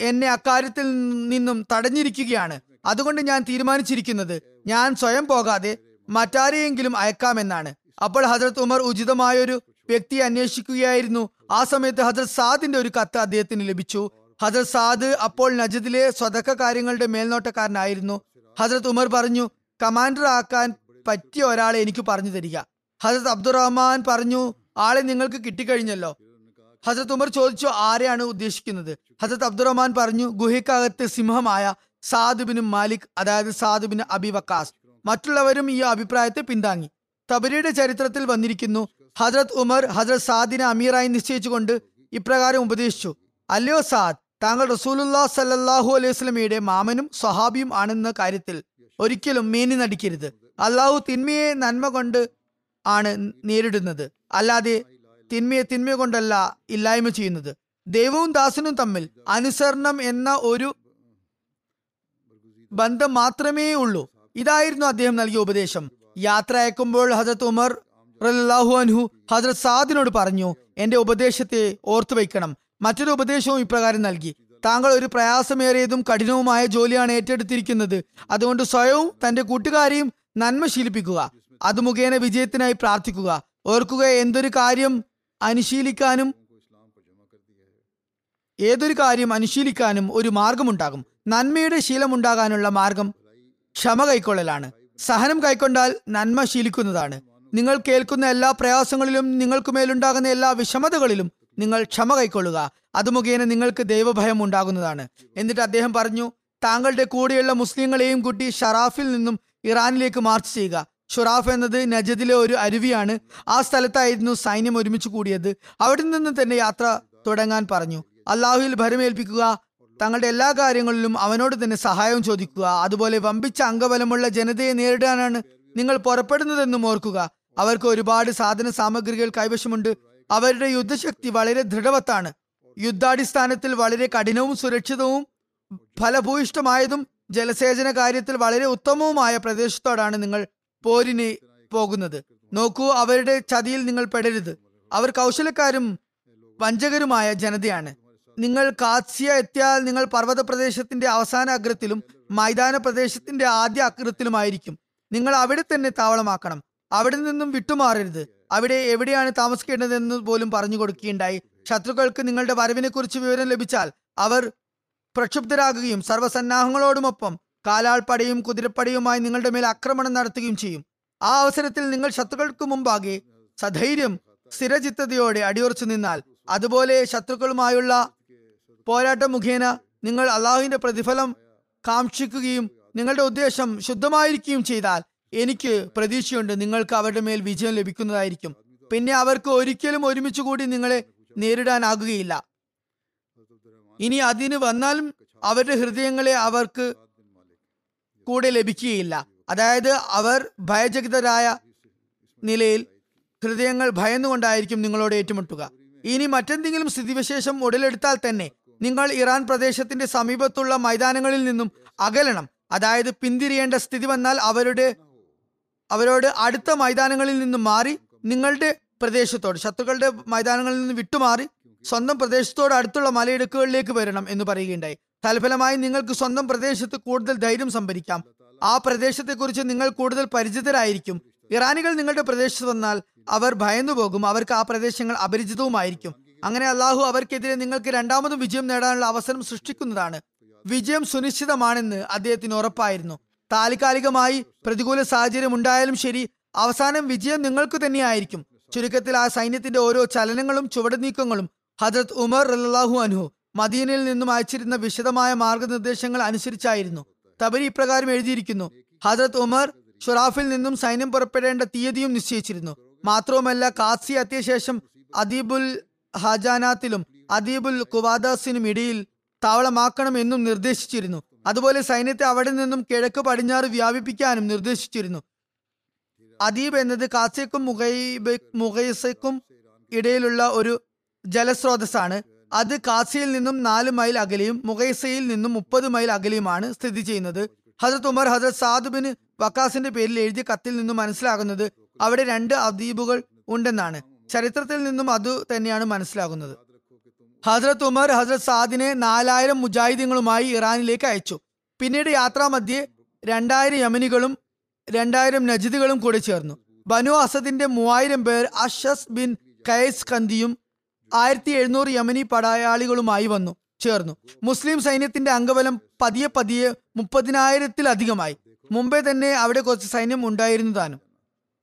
എന്നെ അക്കാര്യത്തിൽ നിന്നും തടഞ്ഞിരിക്കുകയാണ്. അതുകൊണ്ട് ഞാൻ തീരുമാനിച്ചിരിക്കുന്നത് ഞാൻ സ്വയം പോകാതെ മറ്റാരെയെങ്കിലും അയക്കാമെന്നാണ്. അപ്പോൾ ഹജരത് ഉമർ ഉചിതമായൊരു വ്യക്തിയെ അന്വേഷിക്കുകയായിരുന്നു. ആ സമയത്ത് ഹജർ സാദിന്റെ ഒരു കത്ത് അദ്ദേഹത്തിന് ലഭിച്ചു. ഹജർ സാദ് അപ്പോൾ നജദിലെ സ്വതക്ക കാര്യങ്ങളുടെ മേൽനോട്ടക്കാരനായിരുന്നു. ഹജരത് ഉമർ പറഞ്ഞു കമാൻഡർ ആക്കാൻ പറ്റിയ ഒരാളെ എനിക്ക് പറഞ്ഞു തരിക. ഹജരത് അബ്ദുറഹ്മാൻ പറഞ്ഞു ആളെ നിങ്ങൾക്ക് കിട്ടിക്കഴിഞ്ഞല്ലോ. ഹജറത് ഉമർ ചോദിച്ചു ആരെയാണ് ഉദ്ദേശിക്കുന്നത്? ഹജറത് അബ്ദുറഹ്മാൻ പറഞ്ഞു ഗുഹയ്ക്കകത്ത് സിംഹമായ സാദുബിന് മാലിക് അതായത് സാദുബിന് അബി വക്കാസ്. മറ്റുള്ളവരും ഈ അഭിപ്രായത്തെ പിന്താങ്ങി. തബരിയുടെ ചരിത്രത്തിൽ വന്നിരിക്കുന്നു ഹജറത് ഉമർ ഹജ്രത് സാദിനെ അമീറായി നിശ്ചയിച്ചുകൊണ്ട് ഇപ്രകാരം ഉപദേശിച്ചു. അല്ലയോ സാദ് താങ്കൾ റസൂലുല്ലാ സല്ലാഹു അലൈഹി സ്വലമിയുടെ മാമനും സ്വഹാബിയും ആണെന്ന കാര്യത്തിൽ ഒരിക്കലും മേനി നടിക്കരുത്. അള്ളാഹു തിന്മയെ നന്മ കൊണ്ട് ആണ് നേരിടുന്നത്. അല്ലാതെ തിന്മയെ തിന്മ കൊണ്ടല്ല ഇല്ലായ്മ ചെയ്യുന്നത്. ദൈവവും ദാസനും തമ്മിൽ അനുസരണം എന്ന ഒരു ബന്ധം മാത്രമേ ഉള്ളൂ. ഇതായിരുന്നു അദ്ദേഹം നൽകിയ ഉപദേശം. യാത്ര അയക്കുമ്പോൾ ഹജത് ഉമർ റലാഹു അൻഹു ഹജ്രത് സാദിനോട് പറഞ്ഞു എന്റെ ഉപദേശത്തെ ഓർത്തു വയ്ക്കണം. മറ്റൊരു ഉപദേശവും ഇപ്രകാരം നൽകി. താങ്കൾ ഒരു പ്രയാസമേറിയതും കഠിനവുമായ ജോലിയാണ് ഏറ്റെടുത്തിരിക്കുന്നത്. അതുകൊണ്ട് സ്വയവും തന്റെ കൂട്ടുകാരെയും നന്മ ശീലിപ്പിക്കുക. അത് മുഖേന വിജയത്തിനായി പ്രാർത്ഥിക്കുക. ഓർക്കുക എന്തൊരു കാര്യം അനുശീലിക്കാനും ഏതൊരു കാര്യം അനുശീലിക്കാനും ഒരു മാർഗമുണ്ടാകും. നന്മയുടെ ശീലമുണ്ടാകാനുള്ള മാർഗം ക്ഷമ കൈക്കൊള്ളലാണ്. സഹനം കൈക്കൊണ്ടാൽ നന്മ ശീലിക്കുന്നതാണ്. നിങ്ങൾ കേൾക്കുന്ന എല്ലാ പ്രയാസങ്ങളിലും നിങ്ങൾക്ക് മേലുണ്ടാകുന്ന എല്ലാ വിഷമതകളിലും നിങ്ങൾ ക്ഷമ കൈക്കൊള്ളുക. അത് മുഖേന നിങ്ങൾക്ക് ദൈവഭയം ഉണ്ടാകുന്നതാണ്. എന്നിട്ട് അദ്ദേഹം പറഞ്ഞു താങ്കളുടെ കൂടെയുള്ള മുസ്ലിങ്ങളെയും കുട്ടി ഷറാഫിൽ നിന്നും ഇറാനിലേക്ക് മാർച്ച് ചെയ്യുക. ഷുറാഫ് എന്നത് നജദിലെ ഒരു അരുവിയാണ്. ആ സ്ഥലത്തായിരുന്നു സൈന്യം ഒരുമിച്ച് കൂടിയത്. അവിടെ നിന്ന് തന്നെ യാത്ര തുടങ്ങാൻ പറഞ്ഞു. അള്ളാഹുവിൽ ഭരമേൽപ്പിക്കുക തങ്ങളുടെ എല്ലാ കാര്യങ്ങളിലും അവനോട് തന്നെ സഹായം ചോദിക്കുക. അതുപോലെ വമ്പിച്ച അംഗബലമുള്ള ജനതയെ നേരിടാനാണ് നിങ്ങൾ പുറപ്പെടുന്നതെന്നും ഓർക്കുക. അവർക്ക് ഒരുപാട് സാധന സാമഗ്രികൾ കൈവശമുണ്ട്. അവരുടെ യുദ്ധശക്തി വളരെ ദൃഢവത്താണ്. യുദ്ധാടിസ്ഥാനത്തിൽ വളരെ കഠിനവും സുരക്ഷിതവും ഫലഭൂയിഷ്ടമായതും ജലസേചന കാര്യത്തിൽ വളരെ ഉത്തമവുമായ പ്രദേശത്തോടാണ് നിങ്ങൾ പോരിന് പോകുന്നത്. നോക്കൂ അവരുടെ ചതിയിൽ നിങ്ങൾ പെടരുത്. അവർ കൗശലക്കാരും വഞ്ചകരുമായ ജനതയാണ്. നിങ്ങൾ കാത്സ്യ എത്തിയാൽ നിങ്ങൾ പർവത പ്രദേശത്തിന്റെ അവസാന അഗ്രത്തിലും മൈതാന പ്രദേശത്തിന്റെ ആദ്യ അഗ്രത്തിലുമായിരിക്കും. നിങ്ങൾ അവിടെ തന്നെ താവളമാക്കണം. അവിടെ നിന്നും വിട്ടുമാറരുത്. അവിടെ എവിടെയാണ് താമസിക്കേണ്ടതെന്ന് പോലും പറഞ്ഞു കൊടുക്കുകയുണ്ടായി. ശത്രുക്കൾക്ക് നിങ്ങളുടെ വരവിനെ കുറിച്ച് വിവരം ലഭിച്ചാൽ അവർ പ്രക്ഷുബ്ധരാകുകയും സർവസന്നാഹങ്ങളോടുമൊപ്പം കാലാൾപ്പടയും കുതിരപ്പടയുമായി നിങ്ങളുടെ മേൽ ആക്രമണം നടത്തുകയും ചെയ്യും. ആ അവസരത്തിൽ നിങ്ങൾ ശത്രുക്കൾക്ക് മുമ്പാകെ സധൈര്യം സ്ഥിരചിത്തതയോടെ അടിയുറച്ചു നിന്നാൽ അതുപോലെ ശത്രുക്കളുമായുള്ള പോരാട്ടം മുഖേന നിങ്ങൾ അള്ളാഹുവിന്റെ പ്രതിഫലം കാക്ഷിക്കുകയും നിങ്ങളുടെ ഉദ്ദേശം ശുദ്ധമായിരിക്കുകയും ചെയ്താൽ എനിക്ക് പ്രതീക്ഷയുണ്ട് നിങ്ങൾക്ക് അവരുടെ മേൽ വിജയം ലഭിക്കുന്നതായിരിക്കും. പിന്നെ അവർക്ക് ഒരിക്കലും ഒരുമിച്ച് കൂടി നിങ്ങളെ നേരിടാനാകുകയില്ല. ഇനി അതിന് വന്നാലും അവരുടെ ഹൃദയങ്ങളെ അവർക്ക് കൂടെ ലഭിക്കുകയില്ല. അതായത് അവർ ഭയചകിതരായ നിലയിൽ ഹൃദയങ്ങൾ ഭയന്നുകൊണ്ടായിരിക്കും നിങ്ങളോട് ഏറ്റുമുട്ടുക. ഇനി മറ്റെന്തെങ്കിലും സ്ഥിതിവിശേഷം ഉടലെടുത്താൽ തന്നെ നിങ്ങൾ ഇറാൻ പ്രദേശത്തിന്റെ സമീപത്തുള്ള മൈതാനങ്ങളിൽ നിന്നും അകലണം. അതായത് പിന്തിരിയേണ്ട സ്ഥിതി വന്നാൽ അവരുടെ അവരോട് അടുത്ത മൈതാനങ്ങളിൽ നിന്ന് മാറി നിങ്ങളുടെ പ്രദേശത്തോട് ശത്രുക്കളുടെ മൈതാനങ്ങളിൽ നിന്ന് വിട്ടുമാറി സ്വന്തം പ്രദേശത്തോട് അടുത്തുള്ള മലയിടുക്കുകളിലേക്ക് വരണം എന്ന് പറയുകയുണ്ടായി. തൽഫലമായി നിങ്ങൾക്ക് സ്വന്തം പ്രദേശത്ത് കൂടുതൽ ധൈര്യം സംഭരിക്കാം. ആ പ്രദേശത്തെക്കുറിച്ച് നിങ്ങൾ കൂടുതൽ പരിചിതരായിരിക്കും. ഇറാനികൾ നിങ്ങളുടെ പ്രദേശത്ത് വന്നാൽ അവർ ഭയന്നു പോകും. അവർക്ക് ആ പ്രദേശങ്ങൾ അപരിചിതവുമായിരിക്കും. അങ്ങനെ അള്ളാഹു അവർക്കെതിരെ നിങ്ങൾക്ക് രണ്ടാമതും വിജയം നേടാനുള്ള അവസരം സൃഷ്ടിക്കുന്നതാണ്. വിജയം സുനിശ്ചിതമാണെന്ന് അദ്ദേഹത്തിന് ഉറപ്പായിരുന്നു. താൽക്കാലികമായി പ്രതികൂല സാഹചര്യം ഉണ്ടായാലും ശരി അവസാനം വിജയം നിങ്ങൾക്ക് തന്നെയായിരിക്കും. ചുരുക്കത്തിൽ ആ സൈന്യത്തിന്റെ ഓരോ ചലനങ്ങളും ചുവട് നീക്കങ്ങളും ഹജരത് ഉമർ അല്ലാഹു അൻഹു മദീനയിൽ നിന്നും അയച്ചിരുന്ന വിശദമായ മാർഗനിർദ്ദേശങ്ങൾ അനുസരിച്ചായിരുന്നു. തബരി ഇപ്രകാരം എഴുതിയിരിക്കുന്നു ഹജരത് ഉമർ ഷുറാഫിൽ നിന്നും സൈന്യം പുറപ്പെടേണ്ട തീയതിയും നിശ്ചയിച്ചിരുന്നു. മാത്രവുമല്ല കാസി എത്തിയ ശേഷം അദീബുൽ ഹജാനാത്തിലും അദീബുൽ കുവാദാസിനും ഇടയിൽ താവളമാക്കണം എന്നും നിർദ്ദേശിച്ചിരുന്നു. അതുപോലെ സൈന്യത്തെ അവിടെ നിന്നും കിഴക്ക് പടിഞ്ഞാറ് വ്യാപിപ്പിക്കാനും നിർദ്ദേശിച്ചിരുന്നു. അദീബ് എന്നത് കാസയ്ക്കും മുഖൈബ് ഇടയിലുള്ള ഒരു ജലസ്രോതസ്സാണ്. അത് കാസിയിൽ നിന്നും നാല് മൈൽ അകലെയും മുഗൈസയിൽ നിന്നും മുപ്പത് മൈൽ അകലെയുമാണ് സ്ഥിതി ചെയ്യുന്നത്. ഹജരത് ഉമർ ഹജരത് സാദ് ബിൻ വക്കാസിന്റെ പേരിൽ എഴുതിയ കത്തിൽ നിന്നും മനസ്സിലാകുന്നത് അവിടെ രണ്ട് അദീബുകൾ ഉണ്ടെന്നാണ്. ചരിത്രത്തിൽ നിന്നും അത് തന്നെയാണ് മനസ്സിലാകുന്നത്. ഹസ്രത്ത് ഉമർ ഹസ്രത് സാദിനെ നാലായിരം മുജാഹിദീങ്ങളുമായി ഇറാനിലേക്ക് അയച്ചു. പിന്നീട് യാത്രാമധ്യേ രണ്ടായിരം യമനികളും രണ്ടായിരം നജിദുകളും കൂടെ ചേർന്നു. ബനു അസദിന്റെ മൂവായിരം പേർ അഷസ് ബിൻ കയസ് കന്തിയും ആയിരത്തി എഴുന്നൂറ് യമനി പടയാളികളുമായി വന്നു ചേർന്നു. മുസ്ലിം സൈന്യത്തിന്റെ അംഗബലം പതിയെ പതിയെ മുപ്പതിനായിരത്തിലധികമായി. മുമ്പേ തന്നെ അവിടെ കുറച്ച് സൈന്യം ഉണ്ടായിരുന്നതാണ്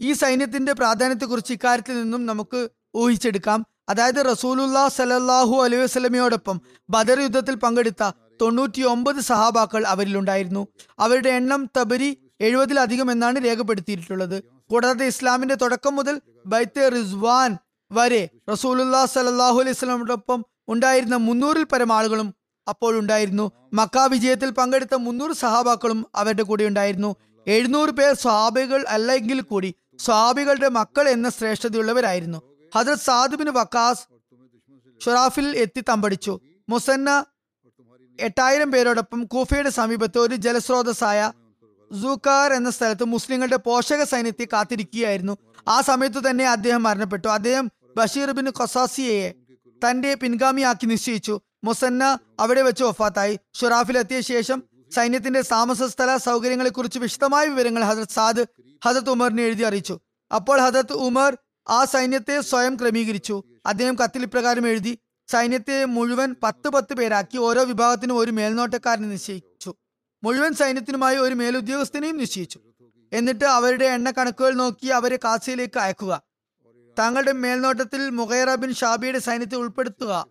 ഈ സൈന്യത്തിന്റെ പ്രാധാന്യത്തെക്കുറിച്ച് ഇക്കാര്യത്തിൽ നിന്നും നമുക്ക് ഊഹിച്ചെടുക്കാം. അതായത് റസൂലുല്ലാ സലല്ലാഹു അലൈഹി വസ്ലമയോടൊപ്പം ബദർ യുദ്ധത്തിൽ പങ്കെടുത്ത തൊണ്ണൂറ്റി ഒമ്പത് സഹാബാക്കൾ അവരിലുണ്ടായിരുന്നു. അവരുടെ എണ്ണം തബരി എഴുപതിലധികം എന്നാണ് രേഖപ്പെടുത്തിയിട്ടുള്ളത്. കൂടാതെ ഇസ്ലാമിന്റെ തുടക്കം മുതൽ ബൈത്തെ റിസ്വാൻ വരെ റസൂലുല്ലാ സലല്ലാഹു അലൈഹി സ്വലമോടൊപ്പം ഉണ്ടായിരുന്ന മുന്നൂറിൽ പരം ആളുകളും അപ്പോഴുണ്ടായിരുന്നു മക്ക വിജയത്തിൽ പങ്കെടുത്ത മുന്നൂറ് സഹാബാക്കളും അവരുടെ കൂടെ ഉണ്ടായിരുന്നു. എഴുന്നൂറ് പേർ സ്വാബികൾ അല്ലെങ്കിൽ കൂടി സ്വാബികളുടെ മക്കൾ എന്ന ശ്രേഷ്ഠതയുള്ളവരായിരുന്നു. ഹജറത് സാദുബിന് വക്കാസ് ഷുറാഫിൽ എത്തി തമ്പടിച്ചു. മുസന്ന എട്ടായിരം പേരോടൊപ്പം കൂഫയുടെ സമീപത്ത് ഒരു ജലസ്രോതസ്സായ സൂക്കാർ എന്ന സ്ഥലത്ത് മുസ്ലിങ്ങളുടെ പോഷക സൈന്യത്തെ കാത്തിരിക്കുകയായിരുന്നു. ആ സമയത്ത് തന്നെ അദ്ദേഹം മരണപ്പെട്ടു. അദ്ദേഹം ബഷീർ ബിൻ ഖൊസാസിയെ തന്റെ പിൻഗാമിയാക്കി നിശ്ചയിച്ചു. മുസന്ന അവിടെ വെച്ച് ഒഫാത്തായി ഷുറാഫിൽ എത്തിയ ശേഷം സൈന്യത്തിന്റെ താമസ സ്ഥല സൗകര്യങ്ങളെക്കുറിച്ച് വിശദമായ വിവരങ്ങൾ ഹജ്രത് സാദ് ഹജത് ഉമറിനെ എഴുതി അറിയിച്ചു. അപ്പോൾ ഹജറത് ഉമർ ആ സൈന്യത്തെ സ്വയം ക്രമീകരിച്ചു. അദ്ദേഹം കത്തിൽ ഇപ്രകാരം എഴുതി സൈന്യത്തെ മുഴുവൻ പത്ത് പത്ത് പേരാക്കി ഓരോ വിഭാഗത്തിനും ഒരു മേൽനോട്ടക്കാരനെ നിശ്ചയിച്ചു. മുഴുവൻ സൈന്യത്തിനുമായി ഒരു മേലുദ്യോഗസ്ഥനെയും നിശ്ചയിച്ചു. എന്നിട്ട് അവരുടെ എണ്ണ കണക്കുകൾ നോക്കി അവരെ കാസിയിലേക്ക് അയക്കുക. താങ്കളുടെ മേൽനോട്ടത്തിൽ മുഖൈറ ബിൻ ഷാബിയുടെ സൈന്യത്തെ ഉൾപ്പെടുത്തുക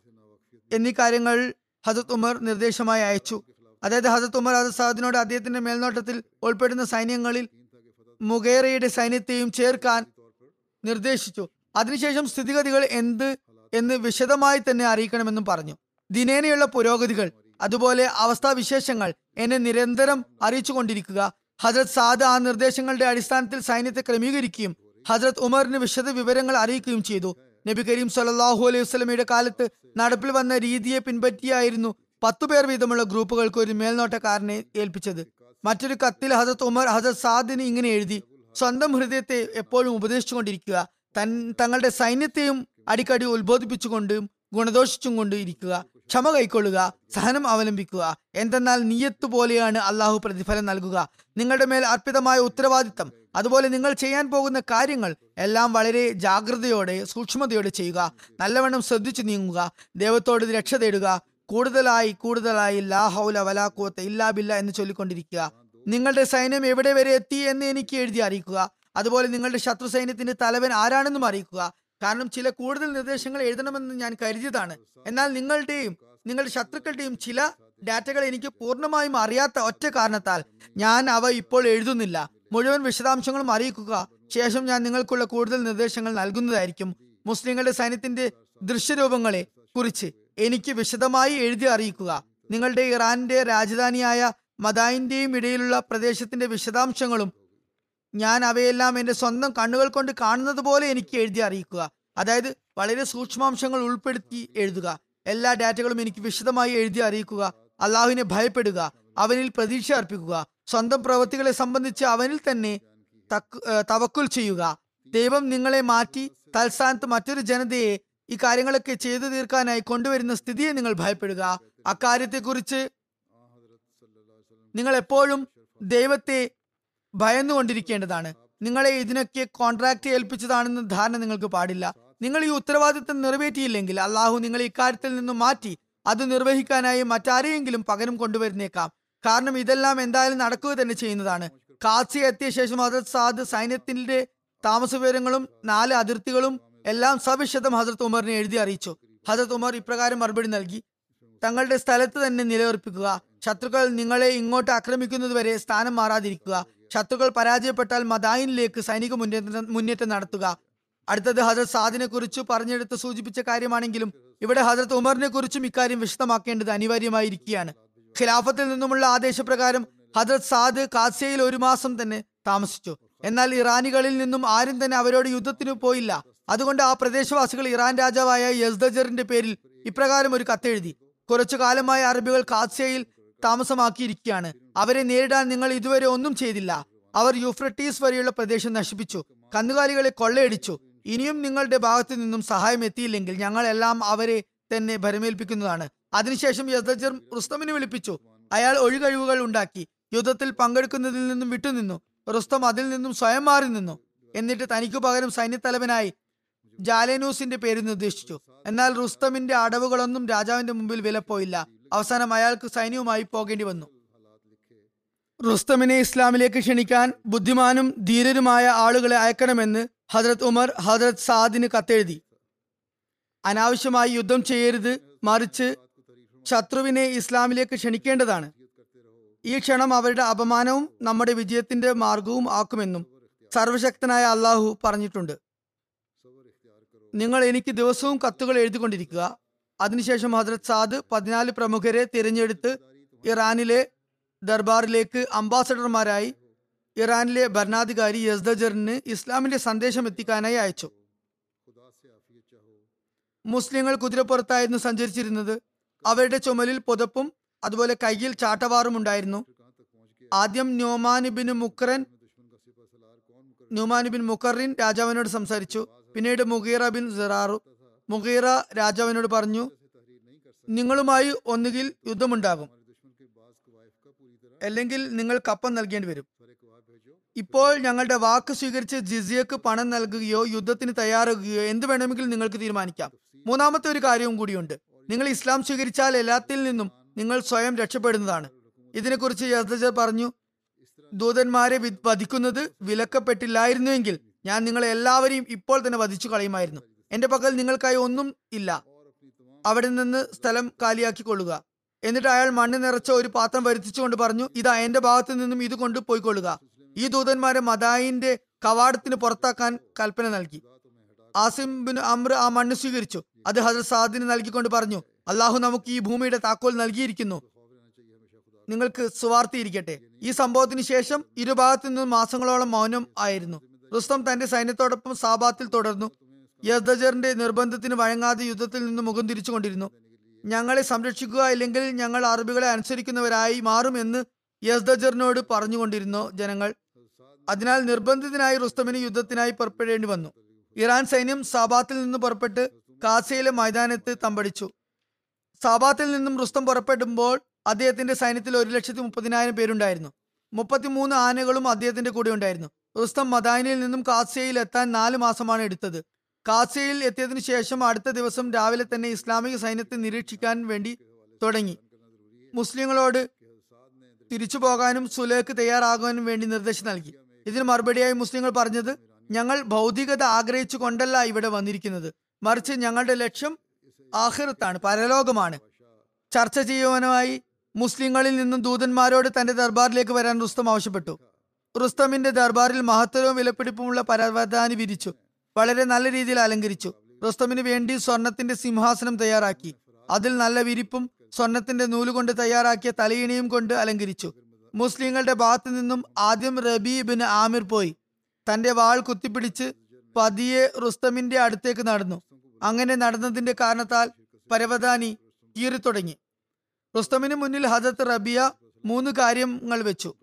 എന്നീ കാര്യങ്ങൾ ഹസത്ത് ഉമർ നിർദ്ദേശമായി അയച്ചു. അതായത് ഹസത്ത് ഉമർ ഹസത്ത് സാദിനോട് അദ്ദേഹത്തിന്റെ മേൽനോട്ടത്തിൽ ഉൾപ്പെടുന്ന സൈന്യങ്ങളിൽ മുഖേറയുടെ സൈന്യത്തെയും ചേർക്കാൻ നിർദ്ദേശിച്ചു. അതിനുശേഷം സ്ഥിതിഗതികൾ എന്ത് എന്ന് വിശദമായി തന്നെ അറിയിക്കണമെന്നും പറഞ്ഞു. ദിനേനയുള്ള പുരോഗതികൾ അതുപോലെ അവസ്ഥാവിശേഷങ്ങൾ എന്നെ നിരന്തരം അറിയിച്ചുകൊണ്ടിരിക്കുക. ഹജ്രത് സാദ് ആ നിർദ്ദേശങ്ങളുടെ അടിസ്ഥാനത്തിൽ സൈന്യത്തെ ക്രമീകരിക്കുകയും ഹജ്രത് ഉമറിന് വിശദ വിവരങ്ങൾ അറിയിക്കുകയും ചെയ്തു. നബി കരീം സല്ലാഹു അലൈഹി വസ്ലമയുടെ കാലത്ത് നടപ്പിൽ വന്ന രീതിയെ പിൻപറ്റിയായിരുന്നു പത്തു പേർ വീതമുള്ള ഗ്രൂപ്പുകൾക്ക് ഒരു മേൽനോട്ടക്കാരനെ ഏൽപ്പിച്ചത്. മറ്റൊരു കത്തിൽ ഹസത്ത് ഉമർ ഹജരത് സാദിന് ഇങ്ങനെ എഴുതി സ്വന്തം ഹൃദയത്തെ എപ്പോഴും ഉപദേശിച്ചുകൊണ്ടിരിക്കുക. തൻ തങ്ങളുടെ സൈന്യത്തെയും അടിക്കടി ഉത്ബോധിപ്പിച്ചുകൊണ്ടും ഗുണദോഷിച്ചും കൊണ്ട് ഇരിക്കുക. ക്ഷമ കൈക്കൊള്ളുക. സഹനം അവലംബിക്കുക. എന്തെന്നാൽ നീയത്ത് പോലെയാണ് അള്ളാഹു പ്രതിഫലം നൽകുക. നിങ്ങളുടെ മേൽ അർപ്പിതമായ ഉത്തരവാദിത്തം. അതുപോലെ നിങ്ങൾ ചെയ്യാൻ പോകുന്ന കാര്യങ്ങൾ എല്ലാം വളരെ ജാഗ്രതയോടെ സൂക്ഷ്മതയോടെ ചെയ്യുക. നല്ലവണ്ണം ശ്രദ്ധിച്ചു നീങ്ങുക. ദൈവത്തോട് രക്ഷ തേടുക. കൂടുതലായി കൂടുതലായി ലാ ഹൗല വലാ കൂത്ത ഇല്ലാ ബില്ല എന്ന് ചൊല്ലിക്കൊണ്ടിരിക്കുക. നിങ്ങളുടെ സൈന്യം എവിടെ വരെ എത്തി എന്ന് എനിക്ക് എഴുതി അറിയിക്കുക. അതുപോലെ നിങ്ങളുടെ ശത്രു സൈന്യത്തിന്റെ തലവൻ ആരാണെന്നും അറിയിക്കുക. കാരണം ചില കൂടുതൽ നിർദ്ദേശങ്ങൾ എഴുതണമെന്ന് ഞാൻ കരുതിയതാണ്. എന്നാൽ നിങ്ങളുടെയും നിങ്ങളുടെ ശത്രുക്കളുടെയും ചില ഡാറ്റകൾ എനിക്ക് പൂർണമായും അറിയാത്ത ഒറ്റ കാരണത്താൽ ഞാൻ അവ ഇപ്പോൾ എഴുതുന്നില്ല. മുഴുവൻ വിശദാംശങ്ങളും അറിയിക്കുക. ശേഷം ഞാൻ നിങ്ങൾക്കുള്ള കൂടുതൽ നിർദ്ദേശങ്ങൾ നൽകുന്നതായിരിക്കും. മുസ്ലിങ്ങളുടെ സൈന്യത്തിന്റെ ദൃശ്യരൂപങ്ങളെ കുറിച്ച് എനിക്ക് വിശദമായി എഴുതി അറിയിക്കുക. നിങ്ങളുടെ ഇറാന്റെ രാജധാനിയായ മദായിന്റെയും ഇടയിലുള്ള പ്രദേശത്തിന്റെ വിശദാംശങ്ങളും ഞാൻ അവയെല്ലാം എന്റെ സ്വന്തം കണ്ണുകൾ കൊണ്ട് കാണുന്നത് പോലെ എനിക്ക് എഴുതി അറിയിക്കുക. അതായത് വളരെ സൂക്ഷ്മാംശങ്ങൾ ഉൾപ്പെടുത്തി എഴുതുക. എല്ലാ ഡാറ്റകളും എനിക്ക് വിശദമായി എഴുതി അറിയിക്കുക. അള്ളാഹുവിനെ ഭയപ്പെടുക. അവനിൽ പ്രതീക്ഷ അർപ്പിക്കുക. സ്വന്തം പ്രവൃത്തികളെ സംബന്ധിച്ച് അവനിൽ തന്നെ തവക്കുൽ ചെയ്യുക. ദൈവം നിങ്ങളെ മാറ്റി തൽസ്ഥാനത്ത് മറ്റൊരു ജനതയെ ഈ കാര്യങ്ങളൊക്കെ ചെയ്തു തീർക്കാനായി കൊണ്ടുവരുന്ന സ്ഥിതിയെ നിങ്ങൾ ഭയപ്പെടുക. അക്കാര്യത്തെക്കുറിച്ച് നിങ്ങൾ എപ്പോഴും ദൈവത്തെ ഭയന്നുകൊണ്ടിരിക്കേണ്ടതാണ്. നിങ്ങളെ ഇതിനൊക്കെ കോൺട്രാക്ട് ഏൽപ്പിച്ചതാണെന്ന ധാരണ നിങ്ങൾക്ക് പാടില്ല. നിങ്ങൾ ഈ ഉത്തരവാദിത്തം നിറവേറ്റിയില്ലെങ്കിൽ അള്ളാഹു നിങ്ങളെ ഇക്കാര്യത്തിൽ നിന്ന് മാറ്റി അത് നിർവഹിക്കാനായി മറ്റാരെയെങ്കിലും പകരം കൊണ്ടുവരുന്നേക്കാം. കാരണം ഇതെല്ലാം എന്തായാലും നടക്കുക തന്നെ ചെയ്യുന്നതാണ്. കാസി എത്തിയ ശേഷം ഹസരത് സാദ് സൈന്യത്തിന്റെ താമസ വിവരങ്ങളും നാല് അതിർത്തികളും എല്ലാം സവിശദം ഹസരത് ഉമറിനെ എഴുതി അറിയിച്ചു. ഹസരത് ഉമർ ഇപ്രകാരം മറുപടി നൽകി തങ്ങളുടെ സ്ഥലത്ത് തന്നെ നിലയുറപ്പിക്കുക. ശത്രുക്കൾ നിങ്ങളെ ഇങ്ങോട്ട് ആക്രമിക്കുന്നതുവരെ സ്ഥാനം മാറാതിരിക്കുക. ശത്രുക്കൾ പരാജയപ്പെട്ടാൽ മദായിനിലേക്ക് സൈനിക മുന്നേറ്റം മുന്നേറ്റം നടത്തുക. അടുത്തത് ഹജറത് സാദിനെ കുറിച്ച് പറഞ്ഞെടുത്ത് സൂചിപ്പിച്ച കാര്യമാണെങ്കിലും ഇവിടെ ഹജറത് ഉമറിനെ കുറിച്ചും ഇക്കാര്യം വിശദമാക്കേണ്ടത് അനിവാര്യമായിരിക്കുകയാണ്. ഖിലാഫത്തിൽ നിന്നുമുള്ള ആദേശപ്രകാരം ഹജറത് സാദ് കാസ്യയിൽ ഒരു മാസം തന്നെ താമസിച്ചു. എന്നാൽ ഇറാനികളിൽ നിന്നും ആരും തന്നെ അവരോട് യുദ്ധത്തിന് പോയില്ല. അതുകൊണ്ട് ആ പ്രദേശവാസികൾ ഇറാൻ രാജാവായ യസ്ദജറിന്റെ പേരിൽ ഇപ്രകാരം ഒരു കത്തെഴുതി. കുറച്ചു കാലമായി അറബികൾ കാസ്യയിൽ താമസമാക്കിയിരിക്കുകയാണ്. അവരെ നേരിടാൻ നിങ്ങൾ ഇതുവരെ ഒന്നും ചെയ്തില്ല. അവർ യൂഫ്രട്ടീസ് വരെയുള്ള പ്രദേശം നശിപ്പിച്ചു കന്നുകാലികളെ കൊള്ളയടിച്ചു. ഇനിയും നിങ്ങളുടെ ഭാഗത്തു നിന്നും സഹായം എത്തിയില്ലെങ്കിൽ ഞങ്ങൾ എല്ലാം അവരെ തന്നെ ഭരമേൽപ്പിക്കുന്നതാണ്. അതിനുശേഷം യദജർ റുസ്തമിനെ വിളിപ്പിച്ചു. അയാൾ ഒഴികഴിവുകൾ ഉണ്ടാക്കി. യുദ്ധത്തിൽ പങ്കെടുക്കുന്നതിൽ നിന്നും വിട്ടുനിന്നു. റുസ്തം അതിൽ നിന്നും സ്വയം മാറി നിന്നു എന്നിട്ട് തനിക്കു പകരം സൈന്യത്തലവനായി ജാലേനൂസിന്റെ പേര് നിർദ്ദേശിച്ചു. എന്നാൽ റുസ്തമിന്റെ അടവുകളൊന്നും രാജാവിന്റെ മുമ്പിൽ വിലപ്പോയില്ല അവസാനം അയാൾക്ക് സൈന്യവുമായി പോകേണ്ടി വന്നു. റുസ്തമിനെ ഇസ്ലാമിലേക്ക് ക്ഷണിക്കാൻ ബുദ്ധിമാനും ധീരരുമായ ആളുകളെ അയക്കണമെന്ന് ഹജ്രത് ഉമർ ഹജ്രത് സാദിന് കത്തെഴുതി. അനാവശ്യമായി യുദ്ധം ചെയ്യരുത് മറിച്ച് ശത്രുവിനെ ഇസ്ലാമിലേക്ക് ക്ഷണിക്കേണ്ടതാണ്. ഈ ക്ഷണം അവരുടെ അപമാനവും നമ്മുടെ വിജയത്തിന്റെ മാർഗവും ആക്കുമെന്നും സർവശക്തനായ അള്ളാഹു പറഞ്ഞിട്ടുണ്ട്. നിങ്ങൾ എനിക്ക് ദിവസവും കത്തുകൾ എഴുതിക്കൊണ്ടിരിക്കുക. അതിനുശേഷം ഹജ്രത് സാദ് പതിനാല് പ്രമുഖരെ തിരഞ്ഞെടുത്ത് ഇറാനിലെ ദർബാറിലേക്ക് അംബാസഡർമാരായി ഇറാനിലെ ഭരണാധികാരി യസ്ദജറിന് ഇസ്ലാമിന്റെ സന്ദേശം എത്തിക്കാനായി അയച്ചു. മുസ്ലിങ്ങൾ കുതിരപ്പുറത്തായിരുന്നു സഞ്ചരിച്ചിരുന്നത്. അവരുടെ ചുമലിൽ പുതപ്പും അതുപോലെ കയ്യിൽ ചാട്ടവാറും ഉണ്ടായിരുന്നു. ആദ്യം ന്യൂമാനിബിൻ മുക്കറൻ ന്യൂമാനിബിൻ മുക്കറിൻ രാജാവിനോട് സംസാരിച്ചു. പിന്നീട് മുഗീറ ബിൻ സിറാറു മുഗീറ രാജാവിനോട് പറഞ്ഞു നിങ്ങളുമായി ഒന്നുകിൽ യുദ്ധമുണ്ടാകും അല്ലെങ്കിൽ നിങ്ങൾ കപ്പം നൽകേണ്ടി വരും. ഇപ്പോൾ ഞങ്ങളുടെ വാക്ക് സ്വീകരിച്ച് ജിസിയക്ക് പണം നൽകുകയോ യുദ്ധത്തിന് തയ്യാറാകുകയോ എന്ത് വേണമെങ്കിലും നിങ്ങൾക്ക് തീരുമാനിക്കാം. മൂന്നാമത്തെ ഒരു കാര്യവും കൂടിയുണ്ട്. നിങ്ങൾ ഇസ്ലാം സ്വീകരിച്ചാൽ എല്ലാത്തിൽ നിന്നും നിങ്ങൾ സ്വയം രക്ഷപ്പെടുന്നതാണ്. ഇതിനെക്കുറിച്ച് യസ്ദജർ പറഞ്ഞു ദൂതന്മാരെ വധിക്കുന്നത് വിലക്കപ്പെട്ടില്ലായിരുന്നുവെങ്കിൽ ഞാൻ നിങ്ങളെ എല്ലാവരെയും ഇപ്പോൾ തന്നെ വധിച്ചു കളയുമായിരുന്നു. എന്റെ പക്കൽ നിങ്ങൾക്കായി ഒന്നും ഇല്ല. അവിടെ നിന്ന് സ്ഥലം കാലിയാക്കി കൊള്ളുക എന്നിട്ട് അയാൾ മണ്ണ് നിറച്ച ഒരു പാത്രം വരുത്തിച്ചുകൊണ്ട് പറഞ്ഞു ഇതാ എന്റെ ഭാഗത്ത് നിന്നും ഇത് കൊണ്ട് പോയിക്കൊള്ളുക. ഈ ദൂതന്മാരെ മദായിന്റെ കവാടത്തിന് പുറത്താക്കാൻ കൽപ്പന നൽകി. ആസിം ബിൻ അമ്ര ആ മണ്ണ് സ്വീകരിച്ചു. അത് ഹജർ സാദിന് നൽകിക്കൊണ്ട് പറഞ്ഞു അള്ളാഹു നമുക്ക് ഈ ഭൂമിയുടെ താക്കോൽ നൽകിയിരിക്കുന്നു. നിങ്ങൾക്ക് സുവാർത്തിയിരിക്കട്ടെ. ഈ സംഭവത്തിന് ശേഷം ഇരുഭാഗത്തു നിന്നും മാസങ്ങളോളം മൗനം ആയിരുന്നു. റുസ്തം തന്റെ സൈന്യത്തോടൊപ്പം സാബാത്തിൽ തുടർന്നു. യസ്ദജറിന്റെ നിർബന്ധത്തിന് വഴങ്ങാതെ യുദ്ധത്തിൽ നിന്ന് മുഖം തിരിച്ചുകൊണ്ടിരുന്നു. ഞങ്ങളെ സംരക്ഷിക്കുക ഇല്ലെങ്കിൽ ഞങ്ങൾ അറബികളെ അനുസരിക്കുന്നവരായി മാറുമെന്ന് യസ്ദജറിനോട് പറഞ്ഞുകൊണ്ടിരുന്നു ജനങ്ങൾ. അതിനാൽ നിർബന്ധിതനായി റുസ്തമിന് യുദ്ധത്തിനായി പുറപ്പെടേണ്ടി വന്നു. ഇറാൻ സൈന്യം സാബാത്തിൽ നിന്ന് പുറപ്പെട്ട് കാസയിലെ മൈതാനത്ത് തമ്പടിച്ചു. സാബാത്തിൽ നിന്നും റുസ്തം പുറപ്പെടുമ്പോൾ അദ്ദേഹത്തിന്റെ സൈന്യത്തിൽ ഒരു ലക്ഷത്തി മുപ്പതിനായിരം പേരുണ്ടായിരുന്നു. മുപ്പത്തിമൂന്ന് ആനകളും അദ്ദേഹത്തിന്റെ കൂടെ ഉണ്ടായിരുന്നു റുസ്തം മദാനിയിൽ നിന്നും കാസിയയിൽ എത്താൻ നാല് മാസമാണ് എടുത്തത്. കാസിയയിൽ എത്തിയതിനു ശേഷം അടുത്ത ദിവസം രാവിലെ തന്നെ ഇസ്ലാമിക സൈന്യത്തെ നിരീക്ഷിക്കാൻ വേണ്ടി തുടങ്ങി. മുസ്ലിങ്ങളോട് തിരിച്ചു പോകാനും സുലേക്ക് തയ്യാറാകാനും വേണ്ടി നിർദ്ദേശം നൽകി. ഇതിന് മറുപടിയായി മുസ്ലിങ്ങൾ പറഞ്ഞത് ഞങ്ങൾ ഭൗതികത ആഗ്രഹിച്ചു കൊണ്ടല്ല ഇവിടെ വന്നിരിക്കുന്നത്. മറിച്ച് ഞങ്ങളുടെ ലക്ഷ്യം ആഹൃത്താണ് പരലോകമാണ്. ചർച്ച ചെയ്യുവാനുമായി മുസ്ലിങ്ങളിൽ നിന്നും ദൂതന്മാരോട് തന്റെ ദർബാറിലേക്ക് വരാൻ റുസ്തം ആവശ്യപ്പെട്ടു. റുസ്തമിന്റെ ദർബാറിൽ മഹത്തരവും വിലപിടിപ്പുമുള്ള പരവതാനി വിരിച്ചു. വളരെ നല്ല രീതിയിൽ അലങ്കരിച്ചു. റുസ്തമിന് വേണ്ടി സ്വർണത്തിന്റെ സിംഹാസനം തയ്യാറാക്കി. അതിൽ നല്ല വിരിപ്പും സ്വർണത്തിന്റെ നൂലുകൊണ്ട് തയ്യാറാക്കിയ തലയിണയും കൊണ്ട് അലങ്കരിച്ചു. മുസ്ലിങ്ങളുടെ ഭാഗത്തു നിന്നും ആദ്യം റബി ബിൻ ആമിർ പോയി. തന്റെ വാൾ കുത്തിപ്പിടിച്ച് പതിയെ റുസ്തമിന്റെ അടുത്തേക്ക് നടന്നു. അങ്ങനെ നടന്നതിന്റെ കാരണത്താൽ പരവതാനി കീറിത്തുടങ്ങി. റുസ്തമിന് മുന്നിൽ ഹജത്ത് റബിയ മൂന്ന് കാര്യങ്ങൾ വെച്ചു.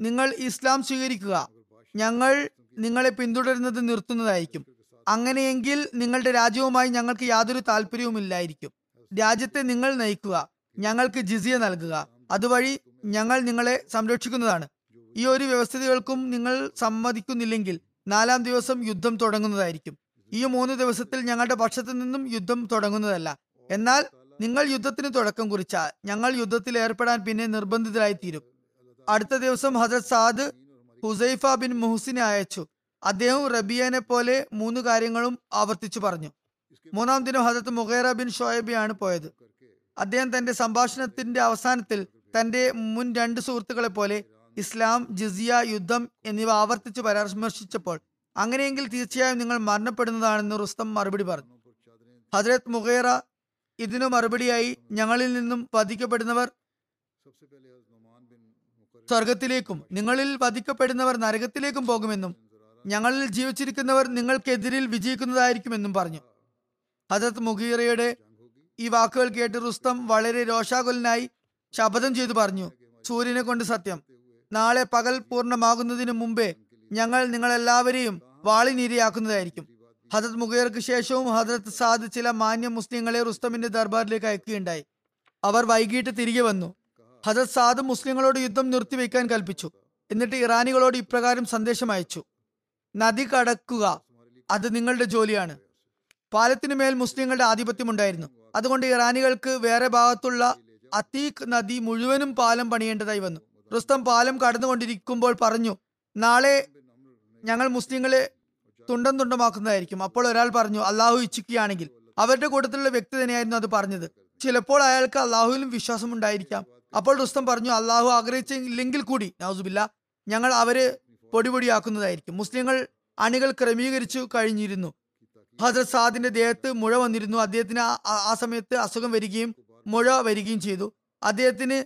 നിങ്ങൾ ഇസ്ലാം സ്വീകരിക്കുക. ഞങ്ങൾ നിങ്ങളെ പിന്തുടരുന്നത് നിർത്തുന്നതായിരിക്കും. അങ്ങനെയെങ്കിൽ നിങ്ങളുടെ രാജ്യവുമായി ഞങ്ങൾക്ക് യാതൊരു താല്പര്യവുമില്ലായിരിക്കും രാജ്യത്തെ നിങ്ങൾ നയിക്കുക. ഞങ്ങൾക്ക് ജിസിയ നൽകുക. അതുവഴി ഞങ്ങൾ നിങ്ങളെ സംരക്ഷിക്കുന്നതാണ്. ഈ ഒരു വ്യവസ്ഥകൾക്കും നിങ്ങൾ സമ്മതിക്കുന്നില്ലെങ്കിൽ നാലാം ദിവസം യുദ്ധം തുടങ്ങുന്നതായിരിക്കും. ഈ മൂന്ന് ദിവസത്തിൽ ഞങ്ങളുടെ പക്ഷത്തു നിന്നും യുദ്ധം തുടങ്ങുന്നതല്ല. എന്നാൽ നിങ്ങൾ യുദ്ധത്തിന് തുടക്കം കുറിച്ചാൽ ഞങ്ങൾ യുദ്ധത്തിൽ ഏർപ്പെടാൻ പിന്നെ നിർബന്ധിതരായി തീരും അടുത്ത ദിവസം ഹസരത് സാദ് ഹുസൈഫ ബിൻ മുഹസിനെ അയച്ചു. അദ്ദേഹം റബിയനെ പോലെ മൂന്ന് കാര്യങ്ങളും ആവർത്തിച്ചു പറഞ്ഞു. മൂന്നാം ദിനം ഹസരത്ത് മുഖേറ ബിൻ ഷോയബിയാണ് പോയത്. അദ്ദേഹം തന്റെ സംഭാഷണത്തിന്റെ അവസാനത്തിൽ തന്റെ മുൻ രണ്ട് സുഹൃത്തുക്കളെ പോലെ ഇസ്ലാം ജിസിയ യുദ്ധം എന്നിവ ആവർത്തിച്ച് പരാമർശിച്ചപ്പോൾ അങ്ങനെയെങ്കിൽ തീർച്ചയായും നിങ്ങൾ മരണപ്പെടുന്നതാണെന്ന് റുസ്തം മറുപടി പറഞ്ഞു. ഹജ്രത് മുഖേറ ഇതിനു മറുപടിയായി ഞങ്ങളിൽ നിന്നും വധിക്കപ്പെടുന്നവർ സ്വർഗത്തിലേക്കും നിങ്ങളിൽ വധിക്കപ്പെടുന്നവർ നരകത്തിലേക്കും പോകുമെന്നും ഞങ്ങളിൽ ജീവിച്ചിരിക്കുന്നവർ നിങ്ങൾക്കെതിരിൽ വിജയിക്കുന്നതായിരിക്കുമെന്നും പറഞ്ഞു. ഹജത് മുഗീറയുടെ ഈ വാക്കുകൾ കേട്ട് റുസ്തം വളരെ രോഷാകുലനായി ശപഥം ചെയ്തു പറഞ്ഞു. സൂര്യനെ കൊണ്ട് സത്യം. നാളെ പകൽ പൂർണമാകുന്നതിന് മുമ്പേ ഞങ്ങൾ നിങ്ങളെല്ലാവരെയും വാളിനിരയാക്കുന്നതായിരിക്കും. ഹജത് മുഗീർക്ക് ശേഷവും ഹജരത് സാദ് ചില മാന്യ മുസ്ലിങ്ങളെ റുസ്തമിന്റെ ദർബാറിലേക്ക് അയക്കുകയുണ്ടായി. അവർ വൈകിട്ട് തിരികെ വന്നു. ഹജരത് സാദ് മുസ്ലിങ്ങളോട് യുദ്ധം നിർത്തിവെക്കാൻ കൽപ്പിച്ചു. എന്നിട്ട് ഇറാനികളോട് ഇപ്രകാരം സന്ദേശം അയച്ചു. നദി കടക്കുക അത് നിങ്ങളുടെ ജോലിയാണ്. പാലത്തിനു മേൽ മുസ്ലിങ്ങളുടെ ആധിപത്യം ഉണ്ടായിരുന്നു അതുകൊണ്ട് ഇറാനികൾക്ക് വേറെ ഭാഗത്തുള്ള അതീഖ് നദി മുഴുവനും പാലം പണിയേണ്ടതായി വന്നു. റുസ്തം പാലം കടന്നുകൊണ്ടിരിക്കുമ്പോൾ പറഞ്ഞു നാളെ ഞങ്ങൾ മുസ്ലിങ്ങളെ തുണ്ടം തുണ്ടമാക്കുന്നതായിരിക്കും. അപ്പോൾ ഒരാൾ പറഞ്ഞു അള്ളാഹു ഇച്ഛിക്കുകയാണെങ്കിൽ. അവരുടെ കൂട്ടത്തിലുള്ള വ്യക്തി തന്നെയായിരുന്നു അത് പറഞ്ഞത്. ചിലപ്പോൾ അയാൾക്ക് അള്ളാഹുവിലും വിശ്വാസം ഉണ്ടായിരിക്കാം. അപ്പോൾ റുസ്തം പറഞ്ഞു അള്ളാഹു ആഗ്രഹിച്ചില്ലെങ്കിൽ കൂടി നൗസുബില്ല ഞങ്ങൾ അവരെ പൊടിപൊടിയാക്കുന്നതായിരിക്കും. മുസ്ലിങ്ങൾ അണികൾ ക്രമീകരിച്ചു കഴിഞ്ഞിരുന്നു. ഹജ്രത് സാദിന്റെ ദേഹത്ത് മുഴ വന്നിരുന്നു. അദ്ദേഹത്തിന് ആ- സമയത്ത് അസുഖം വരികയും മുഴ വരികയും ചെയ്തു. അദ്ദേഹത്തിന്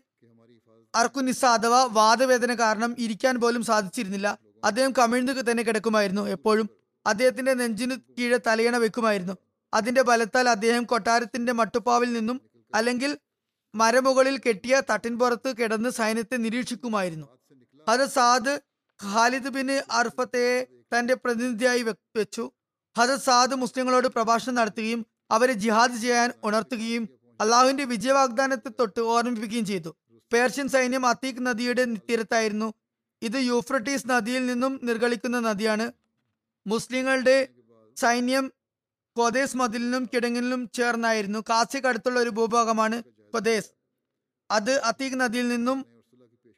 അർക്കുനിസ അഥവാ വാദവേദന കാരണം ഇരിക്കാൻ പോലും സാധിച്ചിരുന്നില്ല. അദ്ദേഹം കമിഴ്ന്നു തന്നെ കിടക്കുമായിരുന്നു എപ്പോഴും. അദ്ദേഹത്തിന്റെ നെഞ്ചിന് കീഴെ തലയണ വെക്കുമായിരുന്നു. അതിന്റെ ബലത്താൽ അദ്ദേഹം കൊട്ടാരത്തിന്റെ മട്ടുപ്പാവിൽ നിന്നും അല്ലെങ്കിൽ മരമുകളിൽ കെട്ടിയ തട്ടിൻപുറത്ത് കിടന്ന് സൈന്യത്തെ നിരീക്ഷിക്കുമായിരുന്നു. ഹജത് സാദ് ഖാലിദ് ബിൻ അർഫത്തെ തന്റെ പ്രതിനിധിയായി വെച്ചു. ഹജത് സാദ് മുസ്ലിങ്ങളോട് പ്രഭാഷണം നടത്തുകയും അവരെ ജിഹാദ് ചെയ്യാൻ ഉണർത്തുകയും അള്ളാഹുവിന്റെ വിജയവാഗ്ദാനത്തെ തൊട്ട് ഓർമ്മിപ്പിക്കുകയും ചെയ്തു. പേർഷ്യൻ സൈന്യം അത്തീഖ് നദിയുടെ തീരത്തായിരുന്നു. ഇത് യൂഫ്രട്ടീസ് നദിയിൽ നിന്നും നിർഗളിക്കുന്ന നദിയാണ്. മുസ്ലിങ്ങളുടെ സൈന്യം കൊതേസ് മതിലിനും കിടങ്ങിലും ചേർന്നായിരുന്നു. കാസിക്ക് അടുത്തുള്ള ഒരു ഭൂഭാഗമാണ് കൊദേസ് അത് അത്തീഖ് നദിയിൽ നിന്നും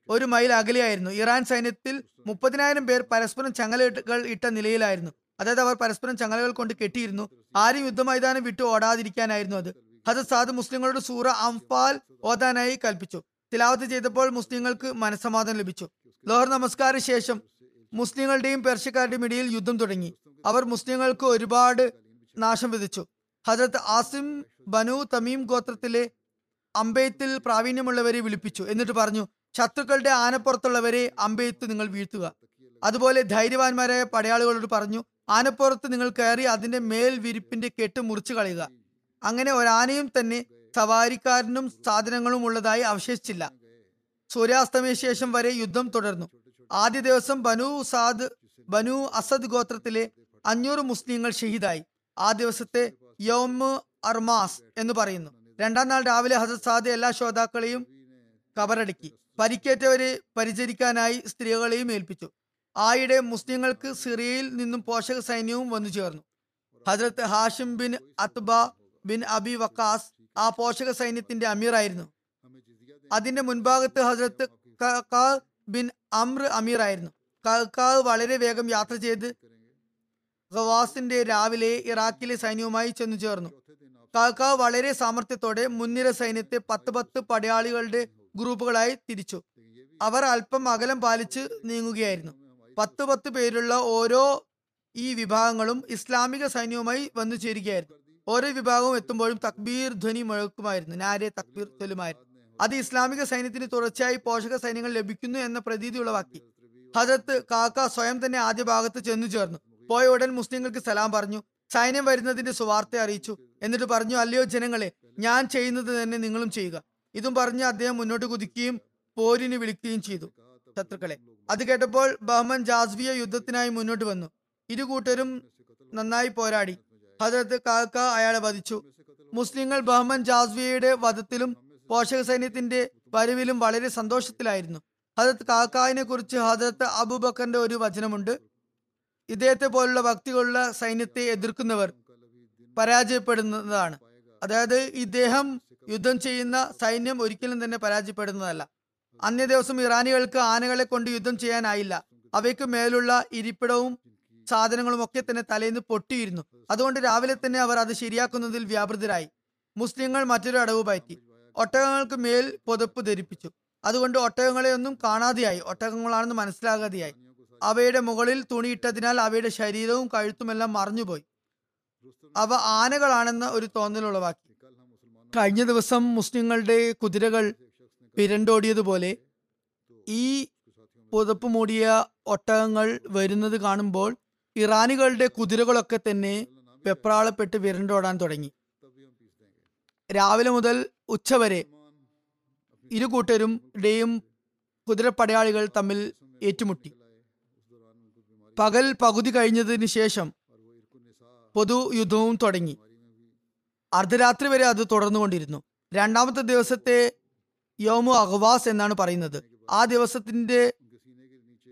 ഒരു മൈൽ അകലെയായിരുന്നു. ഇറാൻ സൈന്യത്തിൽ മുപ്പതിനായിരം പേർ പരസ്പരം ചങ്ങലകൾ ഇട്ട നിലയിലായിരുന്നു. അതായത് അവർ പരസ്പരം ചങ്ങലകൾ കൊണ്ട് കെട്ടിയിരുന്നു. ആരും യുദ്ധമൈതാനം വിട്ടു ഓടാതിരിക്കാനായിരുന്നു അത്. ഹജത് സാദ് മുസ്ലിങ്ങളോട് സൂറ അംഫാൽ ഓതാനായി കൽപ്പിച്ചു. തിലാവത്ത് ചെയ്തപ്പോൾ മുസ്ലിങ്ങൾക്ക് മനസ്സമാധാനം ലഭിച്ചു. ലോഹർ നമസ്കാര ശേഷം മുസ്ലിങ്ങളുടെയും പേർഷ്യക്കാരുടെയും ഇടയിൽ യുദ്ധം തുടങ്ങി. അവർ മുസ്ലിങ്ങൾക്ക് ഒരുപാട് നാശം വിധിച്ചു. ഹജരത്ത് ആസിം ബനു തമീം ഗോത്രത്തിലെ അമ്പെയ്ത്തിൽ പ്രാവീണ്യമുള്ളവരെ വിളിപ്പിച്ചു. എന്നിട്ട് പറഞ്ഞു ശത്രുക്കളുടെ ആനപ്പുറത്തുള്ളവരെ അമ്പയത്ത് നിങ്ങൾ വീഴ്ത്തുക. അതുപോലെ ധൈര്യവാന്മാരായ പടയാളികളോട് പറഞ്ഞു ആനപ്പുറത്ത് നിങ്ങൾ കയറി അതിന്റെ മേൽ വിരിപ്പിന്റെ കെട്ട് മുറിച്ചു കളയുക. അങ്ങനെ ഒരാനയും തന്നെ സവാരിക്കാരനും സാധനങ്ങളും ഉള്ളതായി അവശേഷിച്ചില്ല. സൂര്യാസ്തമയ ശേഷം വരെ യുദ്ധം തുടർന്നു. ആദ്യ ദിവസം ബനു സാദ് ബനു അസദ് ഗോത്രത്തിലെ അഞ്ഞൂറ് മുസ്ലിങ്ങൾ ഷഹീദായി. ആ ദിവസത്തെ യോമ് അർമാസ് എന്ന് പറയുന്നു. രണ്ടാം നാൾ രാവിലെ ഹസരത് സാദ് എല്ലാ ശ്രോതാക്കളെയും കബറടക്കി. പരിക്കേറ്റവരെ പരിചരിക്കാനായി സ്ത്രീകളെയും ഏൽപ്പിച്ചു. ആയിടെ മുസ്ലിങ്ങൾക്ക് സിറിയയിൽ നിന്നും പോഷക സൈന്യവും വന്നു ചേർന്നു. ഹജ്രത്ത് Hashim bin Utba bin Abi Waqqas ആ പോഷക സൈന്യത്തിന്റെ അമീറായിരുന്നു. അതിന്റെ മുൻഭാഗത്ത് ഹജ്രത്ത് ബിൻ അമ്ര അമീറായിരുന്നു. കക്കാവ് വളരെ വേഗം യാത്ര ചെയ്ത് ഗവാസിന്റെ രാവിലെ ഇറാഖിലെ സൈന്യവുമായി ചെന്നു ചേർന്നു. കാക്കാവ് വളരെ സാമർത്ഥ്യത്തോടെ മുൻനിര സൈന്യത്തെ പത്ത് പത്ത് പടയാളികളുടെ ഗ്രൂപ്പുകളായി തിരിച്ചു. അവർ അല്പം അകലം പാലിച്ച് നീങ്ങുകയായിരുന്നു. പത്ത് പത്ത് പേരുള്ള ഓരോ ഈ വിഭാഗങ്ങളും ഇസ്ലാമിക സൈന്യവുമായി വന്നു ചേരുകയായിരുന്നു. ഓരോ വിഭാഗവും എത്തുമ്പോഴും തക്ബീർ ധ്വനി മുഴക്കുമായിരുന്നു. നാരെ തക്ബീർ ചൊല്ലുമായിരുന്നു. അത് ഇസ്ലാമിക സൈന്യത്തിന് തുടർച്ചയായി പോഷക സൈന്യങ്ങൾ ലഭിക്കുന്നു എന്ന പ്രതീതി ഉളവാക്കി. ഹജത്ത് കാക്ക സ്വയം തന്നെ ആദ്യ ഭാഗത്ത് ചെന്നു ചേർന്നു. പോയ ഉടൻ മുസ്ലിങ്ങൾക്ക് സലാം പറഞ്ഞു. സൈന്യം വരുന്നതിന്റെ സുവാർത്ത അറിയിച്ചു. എന്നിട്ട് പറഞ്ഞു അല്ലയോ ജനങ്ങളെ ഞാൻ ചെയ്യുന്നത് തന്നെ നിങ്ങളും ചെയ്യുക. ഇതും പറഞ്ഞ് അദ്ദേഹം മുന്നോട്ട് കുതിക്കുകയും പോരിന് വിളിക്കുകയും ചെയ്തു. ശത്രുക്കളെ അത് കേട്ടപ്പോൾ ബഹ്മൻ ജാസ്വിയ യുദ്ധത്തിനായി മുന്നോട്ട് വന്നു. ഇരു കൂട്ടരും നന്നായി പോരാടി. ഹജരത്ത് കാക്ക അയാളെ വധിച്ചു. മുസ്ലിങ്ങൾ ബഹ്മൻ ജാസ്വിയയുടെ വധത്തിലും പോഷക സൈന്യത്തിന്റെ വരവിലും വളരെ സന്തോഷത്തിലായിരുന്നു. ഹജരത്ത് കാക്കാവിനെ കുറിച്ച് ഹജരത്ത് അബൂബക്കറിന്റെ ഒരു വചനമുണ്ട്. ഇദ്ദേഹത്തെ പോലുള്ള ഭക്തികളുള്ള സൈന്യത്തെ എതിർക്കുന്നവർ പരാജയപ്പെടുന്നതാണ്. അതായത് ഇദ്ദേഹം യുദ്ധം ചെയ്യുന്ന സൈന്യം ഒരിക്കലും തന്നെ പരാജയപ്പെടുന്നതല്ല. അന്യ ദിവസം ഇറാനികൾക്ക് ആനകളെ കൊണ്ട് യുദ്ധം ചെയ്യാനായില്ല. അവയ്ക്ക് മേലുള്ള ഇരിപ്പിടവും സാധനങ്ങളും ഒക്കെ തന്നെ തലേന്ന് പൊട്ടിയിരുന്നു. അതുകൊണ്ട് രാവിലെ തന്നെ അവർ അത് ശരിയാക്കുന്നതിൽ വ്യാപൃതരായി. മുസ്ലിങ്ങൾ മറ്റൊരു അടവ് പറ്റി ഒട്ടകങ്ങൾക്ക് മേൽ പുതപ്പ് ധരിപ്പിച്ചു. അതുകൊണ്ട് ഒട്ടകങ്ങളെ ഒന്നും കാണാതെയായി. ഒട്ടകങ്ങളാണെന്ന് മനസ്സിലാകാതെയായി. അവയുടെ മുകളിൽ തുണിയിട്ടതിനാൽ അവയുടെ ശരീരവും കഴുത്തുമെല്ലാം മറഞ്ഞുപോയി. അവ ആനകളാണെന്ന് ഒരു ഉളവാക്കി. കഴിഞ്ഞ ദിവസം മുസ്ലിങ്ങളുടെ കുതിരകൾ പിരണ്ടോടിയതുപോലെ ഈ പുതപ്പ് മൂടിയ ഒട്ടകങ്ങൾ വരുന്നത് കാണുമ്പോൾ ഇറാനികളുടെ കുതിരകളൊക്കെ തന്നെ വെപ്രാളപ്പെട്ട് വിരണ്ടോടാൻ തുടങ്ങി. രാവിലെ മുതൽ ഉച്ചവരെ ഇരു കൂട്ടരുടെയും കുതിരപ്പടയാളികൾ തമ്മിൽ ഏറ്റുമുട്ടി. പകൽ പകുതി കഴിഞ്ഞതിന് ശേഷം പൊതു യുദ്ധവും തുടങ്ങി. അർദ്ധരാത്രി വരെ അത് തുടർന്നുകൊണ്ടിരുന്നു. രണ്ടാമത്തെ ദിവസത്തെ യോമു അഹ്വാസ് എന്നാണ് പറയുന്നത്. ആ ദിവസത്തിന്റെ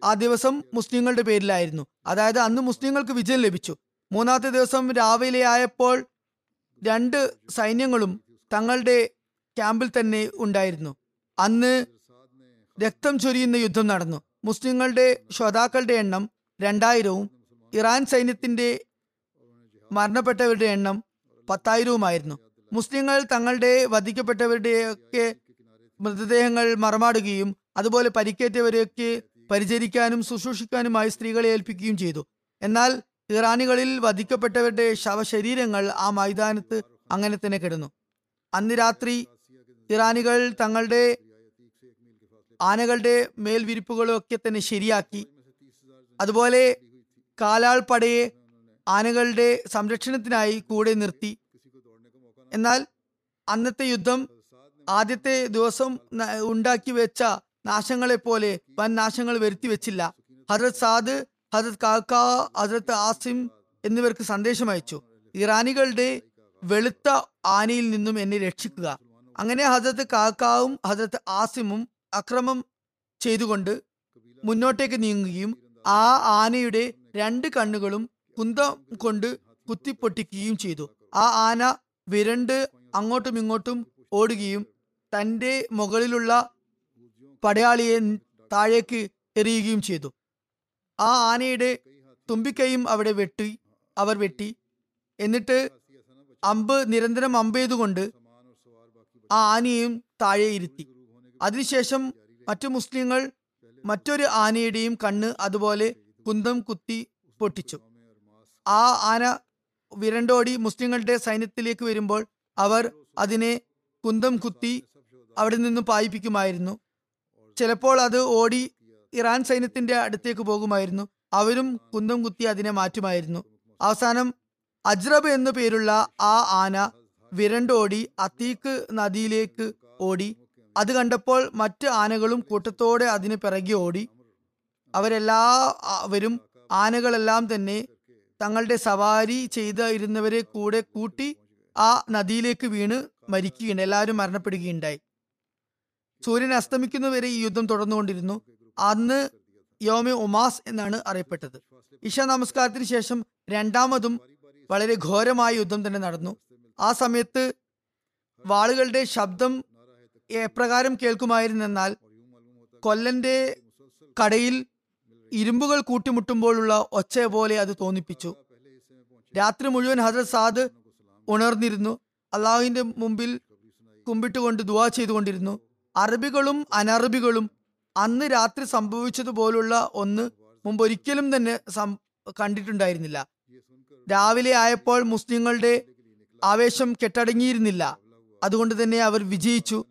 ആ ദിവസം മുസ്ലിങ്ങളുടെ പേരിലായിരുന്നു. അതായത് അന്ന് മുസ്ലിങ്ങൾക്ക് വിജയം ലഭിച്ചു. മൂന്നാമത്തെ ദിവസം രാവിലെ ആയപ്പോൾ രണ്ട് സൈന്യങ്ങളും തങ്ങളുടെ ക്യാമ്പിൽ തന്നെ ഉണ്ടായിരുന്നു. അന്ന് രക്തം ചൊരിയുന്ന യുദ്ധം നടന്നു. മുസ്ലിങ്ങളുടെ ശ്രോതാക്കളുടെ എണ്ണം രണ്ടായിരവും ഇറാൻ സൈന്യത്തിന്റെ മരണപ്പെട്ടവരുടെ എണ്ണം പത്തായിരവുമായിരുന്നു. മുസ്ലിങ്ങൾ തങ്ങളുടെ വധിക്കപ്പെട്ടവരുടെയൊക്കെ മൃതദേഹങ്ങൾ മറമാടുകയും അതുപോലെ പരിക്കേറ്റവരെയൊക്കെ പരിചരിക്കാനും ശുശ്രൂഷിക്കാനുമായി സ്ത്രീകളെ ഏൽപ്പിക്കുകയും ചെയ്തു. എന്നാൽ ഇറാനികളിൽ വധിക്കപ്പെട്ടവരുടെ ശവശരീരങ്ങൾ ആ മൈതാനത്ത് അങ്ങനെ തന്നെ കിടന്നു. അന്ന് രാത്രി ഇറാനികൾ തങ്ങളുടെ ആനകളുടെ മേൽവിരിപ്പുകളൊക്കെ തന്നെ ശരിയാക്കി. അതുപോലെ കാലാൾ പടയെ ആനകളുടെ സംരക്ഷണത്തിനായി കൂടെ നിർത്തി. എന്നാൽ അന്നത്തെ യുദ്ധം ആദ്യത്തെ ദിവസം ഉണ്ടാക്കി വെച്ച നാശങ്ങളെ പോലെ വൻ നാശങ്ങൾ വരുത്തി വെച്ചില്ല. ഹജറത് സാദ് ഹജറത് കാക്ക ഹജറത്ത് ആസിം എന്നിവർക്ക് സന്ദേശം അയച്ചു. ഇറാനികളുടെ വെളുത്ത ആനയിൽ നിന്നും എന്നെ രക്ഷിക്കുക. അങ്ങനെ ഹജറത്ത് കാക്കാവും ഹജറത്ത് ആസിമും അക്രമം ചെയ്തുകൊണ്ട് മുന്നോട്ടേക്ക് നീങ്ങുകയും ആ ആനയുടെ രണ്ട് കണ്ണുകളും കുന്തം കൊണ്ട് കുത്തിപ്പൊട്ടിക്കുകയും ചെയ്തു. ആ ആന വിരണ്ട് അങ്ങോട്ടും ഇങ്ങോട്ടും ഓടുകയും തന്റെ മുകളിലുള്ള പടയാളിയെ താഴേക്ക് എറിയുകയും ചെയ്തു. ആ ആനയുടെ തുമ്പിക്കൈയും അവിടെ വെട്ടി അവർ വെട്ടി. എന്നിട്ട് അമ്പ് നിരന്തരം അമ്പ് ചെയ്തുകൊണ്ട് ആ ആനയെയും താഴെ ഇരുത്തി അതിനുശേഷം മറ്റു മുസ്ലിങ്ങൾ മറ്റൊരു ആനയുടെയും കണ്ണ് അതുപോലെ കുന്തം കുത്തി പൊട്ടിച്ചു. ആ ആന വിരണ്ടോടി മുസ്ലിങ്ങളുടെ സൈന്യത്തിലേക്ക് വരുമ്പോൾ അവർ അതിനെ കുന്തം കുത്തി അവിടെ നിന്ന് പായിപ്പിക്കുമായിരുന്നു. ചിലപ്പോൾ അത് ഓടി ഇറാൻ സൈന്യത്തിന്റെ അടുത്തേക്ക് പോകുമായിരുന്നു. അവരും കുന്തം കുത്തി അതിനെ മാറ്റുമായിരുന്നു. അവസാനം അജ്രബ് എന്നു പേരുള്ള ആ ആന വിരണ്ടോടി അത്തീക്ക് നദിയിലേക്ക് ഓടി അത് കണ്ടപ്പോൾ മറ്റ് ആനകളും കൂട്ടത്തോടെ അതിന് പിറകെ ഓടി. അവരെല്ലാവരും ആനകളെല്ലാം തന്നെ തങ്ങളുടെ സവാരി ചെയ്ത് ഇരുന്നവരെ കൂടെ കൂട്ടി ആ നദിയിലേക്ക് വീണ് മരിക്കുകയാണ് എല്ലാവരും മരണപ്പെടുകയുണ്ടായി. സൂര്യൻ അസ്തമിക്കുന്നവരെ ഈ യുദ്ധം തുടർന്നുകൊണ്ടിരുന്നു. അന്ന് യോമി ഉമാസ് എന്നാണ് അറിയപ്പെട്ടത്. ഇഷ നമസ്കാരത്തിന് ശേഷം രണ്ടാമതും വളരെ ഘോരമായ യുദ്ധം തന്നെ നടന്നു. ആ സമയത്ത് വാളുകളുടെ ശബ്ദം എപ്രകാരം കേൾക്കുമായിരുന്നെന്നാൽ കൊല്ലന്റെ കടയിൽ ഇരുമ്പുകൾ കൂട്ടിമുട്ടുമ്പോഴുള്ള ഒച്ച പോലെ അത് തോന്നിപ്പിച്ചു. രാത്രി മുഴുവൻ ഹജറത് സാദ് ഉണർന്നിരുന്നു. അള്ളാഹുവിന്റെ മുമ്പിൽ കുമ്പിട്ടുകൊണ്ട് ദുവാ ചെയ്തുകൊണ്ടിരുന്നു. അറബികളും അനറബികളും അന്ന് രാത്രി സംഭവിച്ചതുപോലുള്ള ഒന്ന് മുമ്പൊരിക്കലും തന്നെ കണ്ടിട്ടുണ്ടായിരുന്നില്ല. രാവിലെ ആയപ്പോൾ മുസ്ലിങ്ങളുടെ ആവേശം കെട്ടടങ്ങിയിരുന്നില്ല. അതുകൊണ്ട് തന്നെ അവർ വിജയിച്ചു.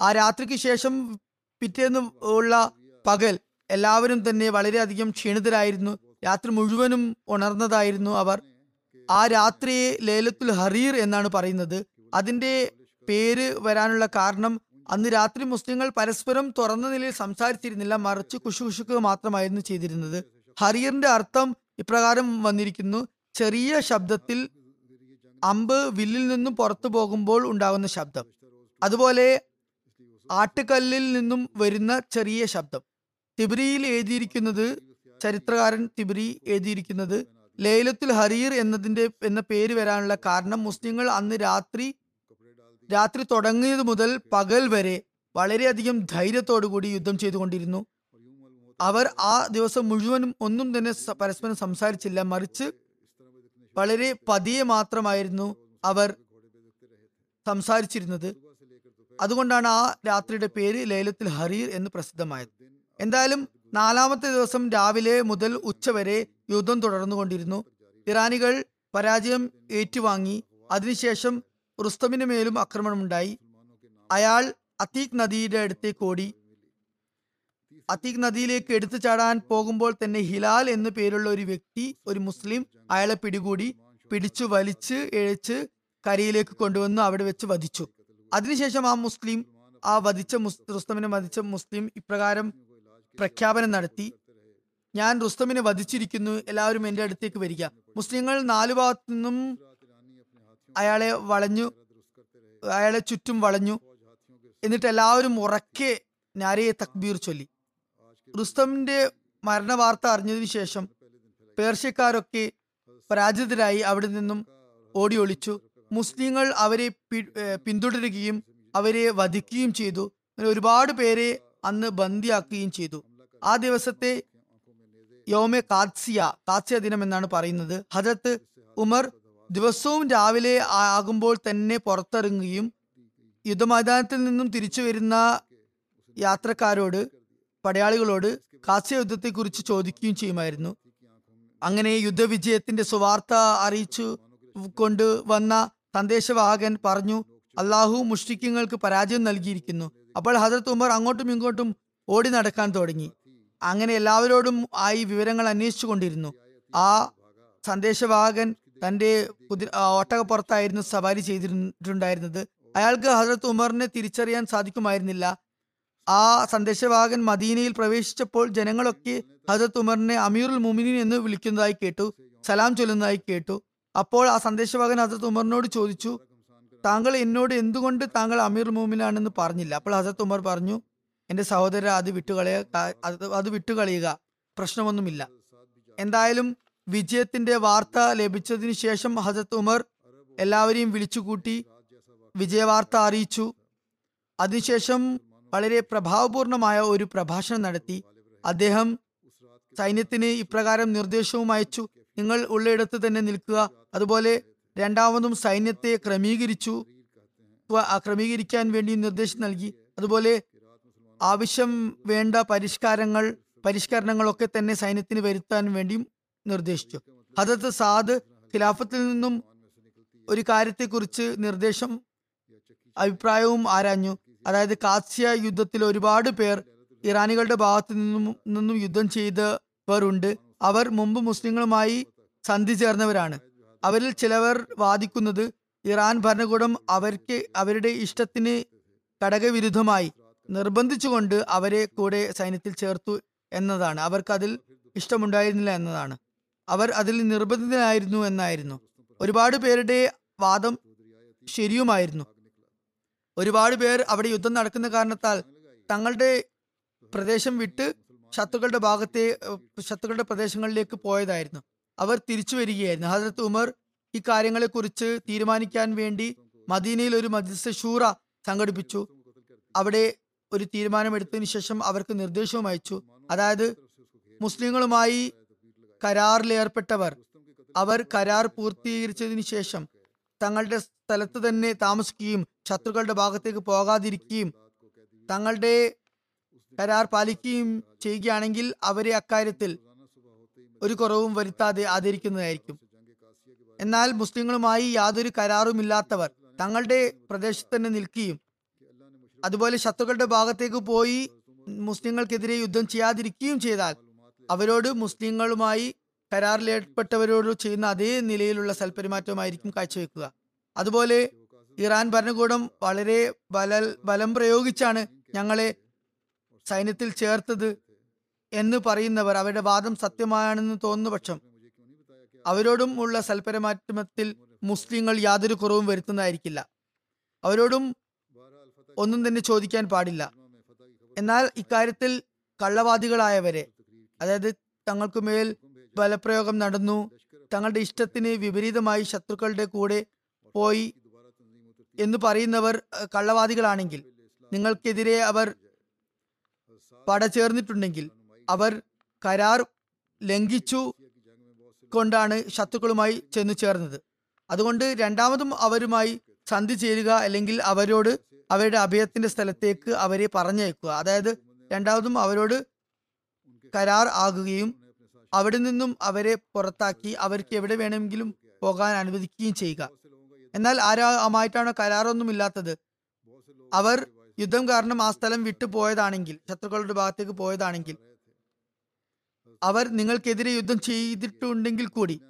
ആ രാത്രിക്ക് ശേഷം പിറ്റേന്ന് ഉള്ള പകൽ എല്ലാവരും തന്നെ വളരെയധികം ക്ഷീണിതരായിരുന്നു. രാത്രി മുഴുവനും ഉണർന്നതായിരുന്നു അവർ. ആ രാത്രിയെ ലേലത്തുൽ ഹറീർ എന്നാണ് പറയുന്നത്. അതിന്റെ പേര് വരാനുള്ള കാരണം അന്ന് രാത്രി മുസ്ലിങ്ങൾ പരസ്പരം തുറന്ന നിലയിൽ സംസാരിച്ചിരുന്നില്ല. മറിച്ച് കുശുകുശുക്കുക മാത്രമായിരുന്നു ചെയ്തിരുന്നത്. ഹറിയറിന്റെ അർത്ഥം ഇപ്രകാരം വന്നിരിക്കുന്നു. ചെറിയ ശബ്ദത്തിൽ അമ്പ് വില്ലിൽ നിന്നും പുറത്തു പോകുമ്പോൾ ഉണ്ടാകുന്ന ശബ്ദം. അതുപോലെ ആട്ടുകല്ലിൽ നിന്നും വരുന്ന ചെറിയ ശബ്ദം. തിബിരിയിൽ എഴുതിയിരിക്കുന്നത് ചരിത്രകാരൻ തിബിരി എഴുതിയിരിക്കുന്നത് ലേലത്തുൽ ഹരീർ എന്നതിന്റെ എന്ന പേര് വരാനുള്ള കാരണം മുസ്ലിങ്ങൾ അന്ന് രാത്രി രാത്രി തുടങ്ങിയത് മുതൽ പകൽ വരെ വളരെയധികം ധൈര്യത്തോടു കൂടി യുദ്ധം ചെയ്തുകൊണ്ടിരുന്നു. അവർ ആ ദിവസം മുഴുവനും ഒന്നും തന്നെ പരസ്പരം സംസാരിച്ചില്ല. മറിച്ച് വളരെ പതിയെ മാത്രമായിരുന്നു അവർ സംസാരിച്ചിരുന്നത്. അതുകൊണ്ടാണ് ആ രാത്രിയുടെ പേര് ലേലത്തിൽ ഹരീർ എന്ന് പ്രസിദ്ധമായത്. എന്തായാലും നാലാമത്തെ ദിവസം രാവിലെ മുതൽ ഉച്ചവരെ യുദ്ധം തുടർന്നുകൊണ്ടിരുന്നു. ഇറാനികൾ പരാജയം ഏറ്റുവാങ്ങി. അതിനുശേഷം റുസ്തമിന് മേലും ആക്രമണമുണ്ടായി. അയാൾ അത്തീഖ് നദിയുടെ അടുത്തേക്ക് ഓടി. അത്തീഖ് നദിയിലേക്ക് എടുത്തു ചാടാൻ പോകുമ്പോൾ തന്നെ ഹിലാൽ എന്നു പേരുള്ള ഒരു വ്യക്തി ഒരു മുസ്ലിം അയാളെ പിടികൂടി പിടിച്ചു വലിച്ച് ഇഴച്ച് കരയിലേക്ക് കൊണ്ടുവന്ന് അവിടെ വെച്ച് വധിച്ചു. അതിനുശേഷം ആ മുസ്ലിം ആ വധിച്ച മുസ് റുസ്തമിനെ വധിച്ച മുസ്ലിം ഇപ്രകാരം പ്രഖ്യാപനം നടത്തി. ഞാൻ റുസ്തമിനെ വധിച്ചിരിക്കുന്നു എല്ലാവരും എന്റെ അടുത്തേക്ക് വരിക. മുസ്ലിങ്ങൾ നാലു ഭാഗത്തു നിന്നും അയാളെ വളഞ്ഞു അയാളെ ചുറ്റും വളഞ്ഞു. എന്നിട്ട് എല്ലാവരും ഉറക്കെ നാരയെ തക്ബീർ ചൊല്ലി. റുസ്തമിന്റെ മരണ വാർത്ത അറിഞ്ഞതിന് ശേഷം പേർഷ്യക്കാരൊക്കെ പരാജിതരായി അവിടെ നിന്നും ഓടി ഒളിച്ചു മുസ്ലിങ്ങൾ അവരെ പിന്തുടരുകയും അവരെ വധിക്കുകയും ചെയ്തു. അങ്ങനെ ഒരുപാട് പേരെ അന്ന് ബന്ദിയാക്കുകയും ചെയ്തു. ആ ദിവസത്തെ യോമെ കാത്സിയ കാത്സിയ ദിനം എന്നാണ് പറയുന്നത്. ഹജരത്ത് ഉമർ ദിവസവും രാവിലെ ആകുമ്പോൾ തന്നെ പുറത്തിറങ്ങുകയും യുദ്ധമൈതാനത്തിൽ നിന്നും തിരിച്ചു വരുന്ന യാത്രക്കാരോട് പടയാളികളോട് കാസ്യ യുദ്ധത്തെക്കുറിച്ച് ചോദിക്കുകയും ചെയ്യുമായിരുന്നു. അങ്ങനെ യുദ്ധവിജയത്തിന്റെ സുവാർത്ത അറിയിച്ചു കൊണ്ട് വന്ന സന്ദേശവാഹകൻ പറഞ്ഞു അള്ളാഹു മുഷ്ടിക്കുങ്ങൾക്ക് പരാജയം നൽകിയിരിക്കുന്നു. അപ്പോൾ ഹജറത്ത് ഉമർ അങ്ങോട്ടും ഇങ്ങോട്ടും ഓടി നടക്കാൻ തുടങ്ങി. അങ്ങനെ എല്ലാവരോടും ആയി വിവരങ്ങൾ അന്വേഷിച്ചു കൊണ്ടിരുന്നു. ആ സന്ദേശവാഹകൻ തന്റെ കുതിര ഒട്ടകപ്പുറത്തായിരുന്നു സവാരി ചെയ്തിട്ടുണ്ടായിരുന്നത്. അയാൾക്ക് ഹജറത്ത് ഉമറിനെ തിരിച്ചറിയാൻ സാധിക്കുമായിരുന്നില്ല. ആ സന്ദേശവാഹകൻ മദീനയിൽ പ്രവേശിച്ചപ്പോൾ ജനങ്ങളൊക്കെ ഹജറത്ത് ഉമറിനെ അമീറുൽ മുമിനിൻ എന്ന് വിളിക്കുന്നതായി കേട്ടു സലാം ചൊല്ലുന്നതായി കേട്ടു. അപ്പോൾ ആ സന്ദേശവാഹകൻ ഹസരത്ത് ഉമറിനോട് ചോദിച്ചു താങ്കൾ എന്നോട് എന്തുകൊണ്ട് താങ്കൾ അമീർ മോമിനാണെന്ന് പറഞ്ഞില്ല? അപ്പോൾ ഹസരത്ത് ഉമർ പറഞ്ഞു എന്റെ സഹോദര അത് വിട്ടുകളയ അത് വിട്ടുകളയുക പ്രശ്നമൊന്നുമില്ല. എന്തായാലും വിജയത്തിന്റെ വാർത്ത ലഭിച്ചതിന് ശേഷം ഹസരത്ത് ഉമർ എല്ലാവരെയും വിളിച്ചുകൂട്ടി വിജയവാർത്ത അറിയിച്ചു. അതിനുശേഷം വളരെ പ്രഭാവപൂർണമായ ഒരു പ്രഭാഷണം നടത്തി. അദ്ദേഹം സൈന്യത്തിന് ഇപ്രകാരം നിർദ്ദേശവും അയച്ചു. നിങ്ങൾ ഉള്ളയിടത്ത് തന്നെ നിൽക്കുക. അതുപോലെ രണ്ടാമതും സൈന്യത്തെ ക്രമീകരിച്ചു. ക്രമീകരിക്കാൻ വേണ്ടി നിർദ്ദേശം നൽകി. അതുപോലെ ആവശ്യം വേണ്ട പരിഷ്കാരങ്ങൾ പരിഷ്കരണങ്ങളൊക്കെ തന്നെ സൈന്യത്തിന് വരുത്താൻ വേണ്ടിയും നിർദ്ദേശിച്ചു. ഹദത്ത് സാദ് ഖിലാഫത്തിൽ നിന്നും ഒരു കാര്യത്തെക്കുറിച്ച് നിർദ്ദേശം അഭിപ്രായവും ആരാഞ്ഞു. അതായത് കാസ്യ യുദ്ധത്തിൽ ഒരുപാട് പേർ ഇറാനികളുടെ ഭാഗത്തു നിന്നും നിന്നും യുദ്ധം ചെയ്തവർ ഉണ്ട് അവർ മുമ്പ് മുസ്ലിങ്ങളുമായി സന്ധി ചേർന്നവരാണ്. അവരിൽ ചിലവർ വാദിക്കുന്നത് ഇറാൻ ഭരണകൂടം അവർക്ക് അവരുടെ ഇഷ്ടത്തിന് ഘടകവിരുദ്ധമായി നിർബന്ധിച്ചുകൊണ്ട് അവരെ കൂടെ സൈന്യത്തിൽ ചേർത്തു എന്നതാണ്. അവർക്ക് അതിൽ ഇഷ്ടമുണ്ടായിരുന്നില്ല എന്നതാണ്. അവർ അതിൽ നിർബന്ധിതനായിരുന്നു എന്നായിരുന്നു. ഒരുപാട് പേരുടെ വാദം ശരിയുമായിരുന്നു. ഒരുപാട് പേർ അവിടെ യുദ്ധം നടക്കുന്ന കാരണത്താൽ തങ്ങളുടെ പ്രദേശം വിട്ട് ശത്രുക്കളുടെ ഭാഗത്തെ ശത്രുക്കളുടെ പ്രദേശങ്ങളിലേക്ക് പോയതായിരുന്നു. അവർ തിരിച്ചു വരികയായിരുന്നു. ഹജരത്ത് ഉമർ ഈ കാര്യങ്ങളെക്കുറിച്ച് തീരുമാനിക്കാൻ വേണ്ടി മദീനയിൽ ഒരു മജ്ലിസ് ഷൂറ സംഘടിപ്പിച്ചു. അവിടെ ഒരു തീരുമാനമെടുത്തതിന് ശേഷം അവർക്ക് നിർദ്ദേശവും അയച്ചു. അതായത് മുസ്ലിങ്ങളുമായി കരാറിലേർപ്പെട്ടവർ അവർ കരാർ പൂർത്തീകരിച്ചതിന് ശേഷം തങ്ങളുടെ സ്ഥലത്ത് തന്നെ താമസിക്കുകയും ശത്രുക്കളുടെ ഭാഗത്തേക്ക് പോകാതിരിക്കുകയും തങ്ങളുടെ കരാർ പാലിക്കുകയും ചെയ്യുകയാണെങ്കിൽ അവരെ അക്കാര്യത്തിൽ ഒരു കുറവും വരുത്താതെ ആദരിക്കുന്നതായിരിക്കും. എന്നാൽ മുസ്ലിങ്ങളുമായി യാതൊരു കരാറുമില്ലാത്തവർ തങ്ങളുടെ പ്രദേശത്ത് തന്നെ നിൽക്കുകയും അതുപോലെ ശത്രുക്കളുടെ ഭാഗത്തേക്ക് പോയി മുസ്ലിങ്ങൾക്കെതിരെ യുദ്ധം ചെയ്യാതിരിക്കുകയും ചെയ്താൽ അവരോട് മുസ്ലിങ്ങളുമായി കരാറിലേർപ്പെട്ടവരോട് ചെയ്യുന്ന അതേ നിലയിലുള്ള സൽപെരുമാറ്റമായിരിക്കും കാഴ്ചവെക്കുക. അതുപോലെ ഇറാൻ ഭരണകൂടം വളരെ ബല ബലം പ്രയോഗിച്ചാണ് ഞങ്ങളെ സൈന്യത്തിൽ ചേർത്തത് എന്ന് പറയുന്നവർ അവരുടെ വാദം സത്യമാണെന്ന് തോന്നുന്ന പക്ഷം അവരോടും ഉള്ള സൽപരമാറ്റത്തിൽ മുസ്ലിങ്ങൾ യാതൊരു കുറവും വരുത്തുന്നതായിരിക്കില്ല. അവരോടും ഒന്നും തന്നെ ചോദിക്കാൻ പാടില്ല. എന്നാൽ ഇക്കാര്യത്തിൽ കള്ളവാദികളായവരെ അതായത് തങ്ങൾക്ക് മേൽ ബലപ്രയോഗം നടന്നു തങ്ങളുടെ ഇഷ്ടത്തിന് വിപരീതമായി ശത്രുക്കളുടെ കൂടെ പോയി എന്ന് പറയുന്നവർ കള്ളവാദികളാണെങ്കിൽ നിങ്ങൾക്കെതിരെ അവർ പടചേർന്നിട്ടുണ്ടെങ്കിൽ അവർ കരാർ ലംഘിച്ചു കൊണ്ടാണ് ശത്രുക്കളുമായി ചെന്നു ചേർന്നത്. അതുകൊണ്ട് രണ്ടാമതും അവരുമായി സന്ധി ചേരുക അല്ലെങ്കിൽ അവരോട് അവരുടെ അഭയത്തിന്റെ സ്ഥലത്തേക്ക് അവരെ പറഞ്ഞയക്കുക. അതായത് രണ്ടാമതും അവരോട് കരാർ ആകുകയും അവിടെ നിന്നും അവരെ പുറത്താക്കി അവർക്ക് എവിടെ വേണമെങ്കിലും പോകാൻ അനുവദിക്കുകയും ചെയ്യുക. എന്നാൽ ആരാമായിട്ടാണ് കരാറൊന്നും ഇല്ലാത്തത്. അവർ യുദ്ധം കാരണം ആ സ്ഥലം വിട്ടു പോയതാണെങ്കിൽ ശത്രുക്കളുടെ ഭാഗത്തേക്ക് പോയതാണെങ്കിൽ അവർ നിങ്ങൾക്കെതിരെ യുദ്ധം ചെയ്തിട്ടുണ്ടെങ്കിൽ കൂടി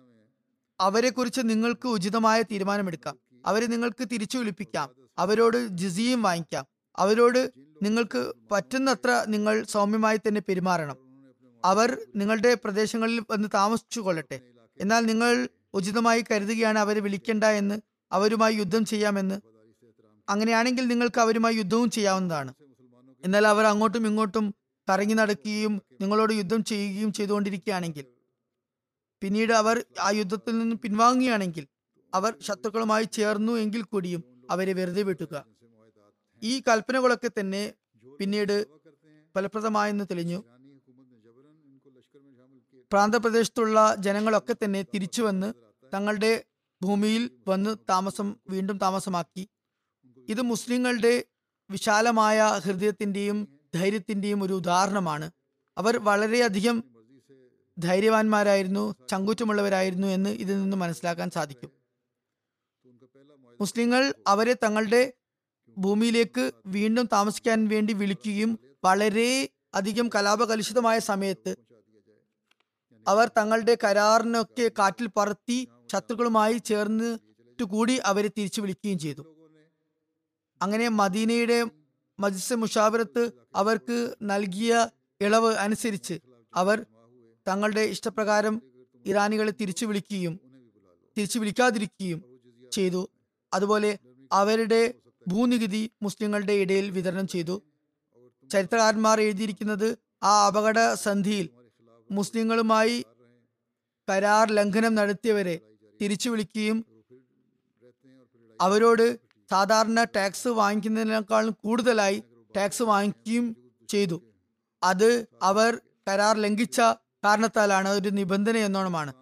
അവരെ കുറിച്ച് നിങ്ങൾക്ക് ഉചിതമായ തീരുമാനമെടുക്കാം. അവരെ നിങ്ങൾക്ക് തിരിച്ചു വിളിപ്പിക്കാം. അവരോട് ജിസിയും വാങ്ങിക്കാം. അവരോട് നിങ്ങൾക്ക് പറ്റുന്നത്ര നിങ്ങൾ സൗമ്യമായി തന്നെ പെരുമാറണം. അവർ നിങ്ങളുടെ പ്രദേശങ്ങളിൽ വന്ന് താമസിച്ചു കൊള്ളട്ടെ എന്നാൽ നിങ്ങൾ ഉചിതമായി കരുതുകയാണ് അവരെ വിളിക്കേണ്ട എന്ന് അവരുമായി യുദ്ധം ചെയ്യാമെന്ന്. അങ്ങനെയാണെങ്കിൽ നിങ്ങൾക്ക് അവരുമായി യുദ്ധവും ചെയ്യാവുന്നതാണ്. എന്നാൽ അവർ അങ്ങോട്ടും ഇങ്ങോട്ടും കറങ്ങി നടക്കുകയും നിങ്ങളോട് യുദ്ധം ചെയ്യുകയും ചെയ്തുകൊണ്ടിരിക്കുകയാണെങ്കിൽ പിന്നീട് അവർ ആ യുദ്ധത്തിൽ നിന്ന് പിൻവാങ്ങുകയാണെങ്കിൽ അവർ ശത്രുക്കളുമായി ചേർന്നു എങ്കിൽ കൂടിയും അവരെ വെറുതെ വിട്ടുക. ഈ കൽപ്പനകളൊക്കെ തന്നെ പിന്നീട് ഫലപ്രദമായെന്ന് തെളിഞ്ഞു. പ്രാന്തപ്രദേശത്തുള്ള ജനങ്ങളൊക്കെ തന്നെ തിരിച്ചു വന്ന് തങ്ങളുടെ ഭൂമിയിൽ വന്ന് താമസം വീണ്ടും താമസമാക്കി. ഇത് മുസ്ലിങ്ങളുടെ വിശാലമായ ഹൃദയത്തിന്റെയും ധൈര്യത്തിന്റെയും ഒരു ഉദാഹരണമാണ്. അവർ വളരെയധികം ധൈര്യവാന്മാരായിരുന്നു ചങ്കുറ്റമുള്ളവരായിരുന്നു എന്ന് ഇതിൽ നിന്ന് മനസ്സിലാക്കാൻ സാധിക്കും. മുസ്ലിങ്ങൾ അവരെ തങ്ങളുടെ ഭൂമിയിലേക്ക് വീണ്ടും താമസിക്കാൻ വേണ്ടി വിളിക്കുകയും വളരെ അധികം കലാപകലുഷിതമായ സമയത്ത് അവർ തങ്ങളുടെ കരാറിനൊക്കെ കാറ്റിൽ പറത്തി ശത്രുക്കളുമായി ചേർന്നിട്ട് കൂടി അവരെ തിരിച്ചു വിളിക്കുകയും ചെയ്തു. അങ്ങനെ മദീനയുടെ മജിസ് മുഷാവരത്ത് അവർക്ക് നൽകിയ ഇളവ് അനുസരിച്ച് അവർ തങ്ങളുടെ ഇഷ്ടപ്രകാരം ഇറാനികളെ തിരിച്ചു വിളിക്കുകയും തിരിച്ചു വിളിക്കാതിരിക്കുകയും ചെയ്തു. അതുപോലെ അവരുടെ ഭൂനികുതി മുസ്ലിങ്ങളുടെ ഇടയിൽ വിതരണം ചെയ്തു. ചരിത്രകാരന്മാർ എഴുതിയിരിക്കുന്നത് ആ അപകട സന്ധിയിൽ മുസ്ലിങ്ങളുമായി കരാർ ലംഘനം നടത്തിയവരെ തിരിച്ചു വിളിക്കുകയും അവരോട് സാധാരണ ടാക്സ് വാങ്ങിക്കുന്നതിനേക്കാളും കൂടുതലായി ടാക്സ് വാങ്ങിക്കുകയും ചെയ്തു. അത് അവർ കരാർ ലംഘിച്ച കാരണത്താലാണ് ഒരു നിബന്ധന എന്നോണമാണ്.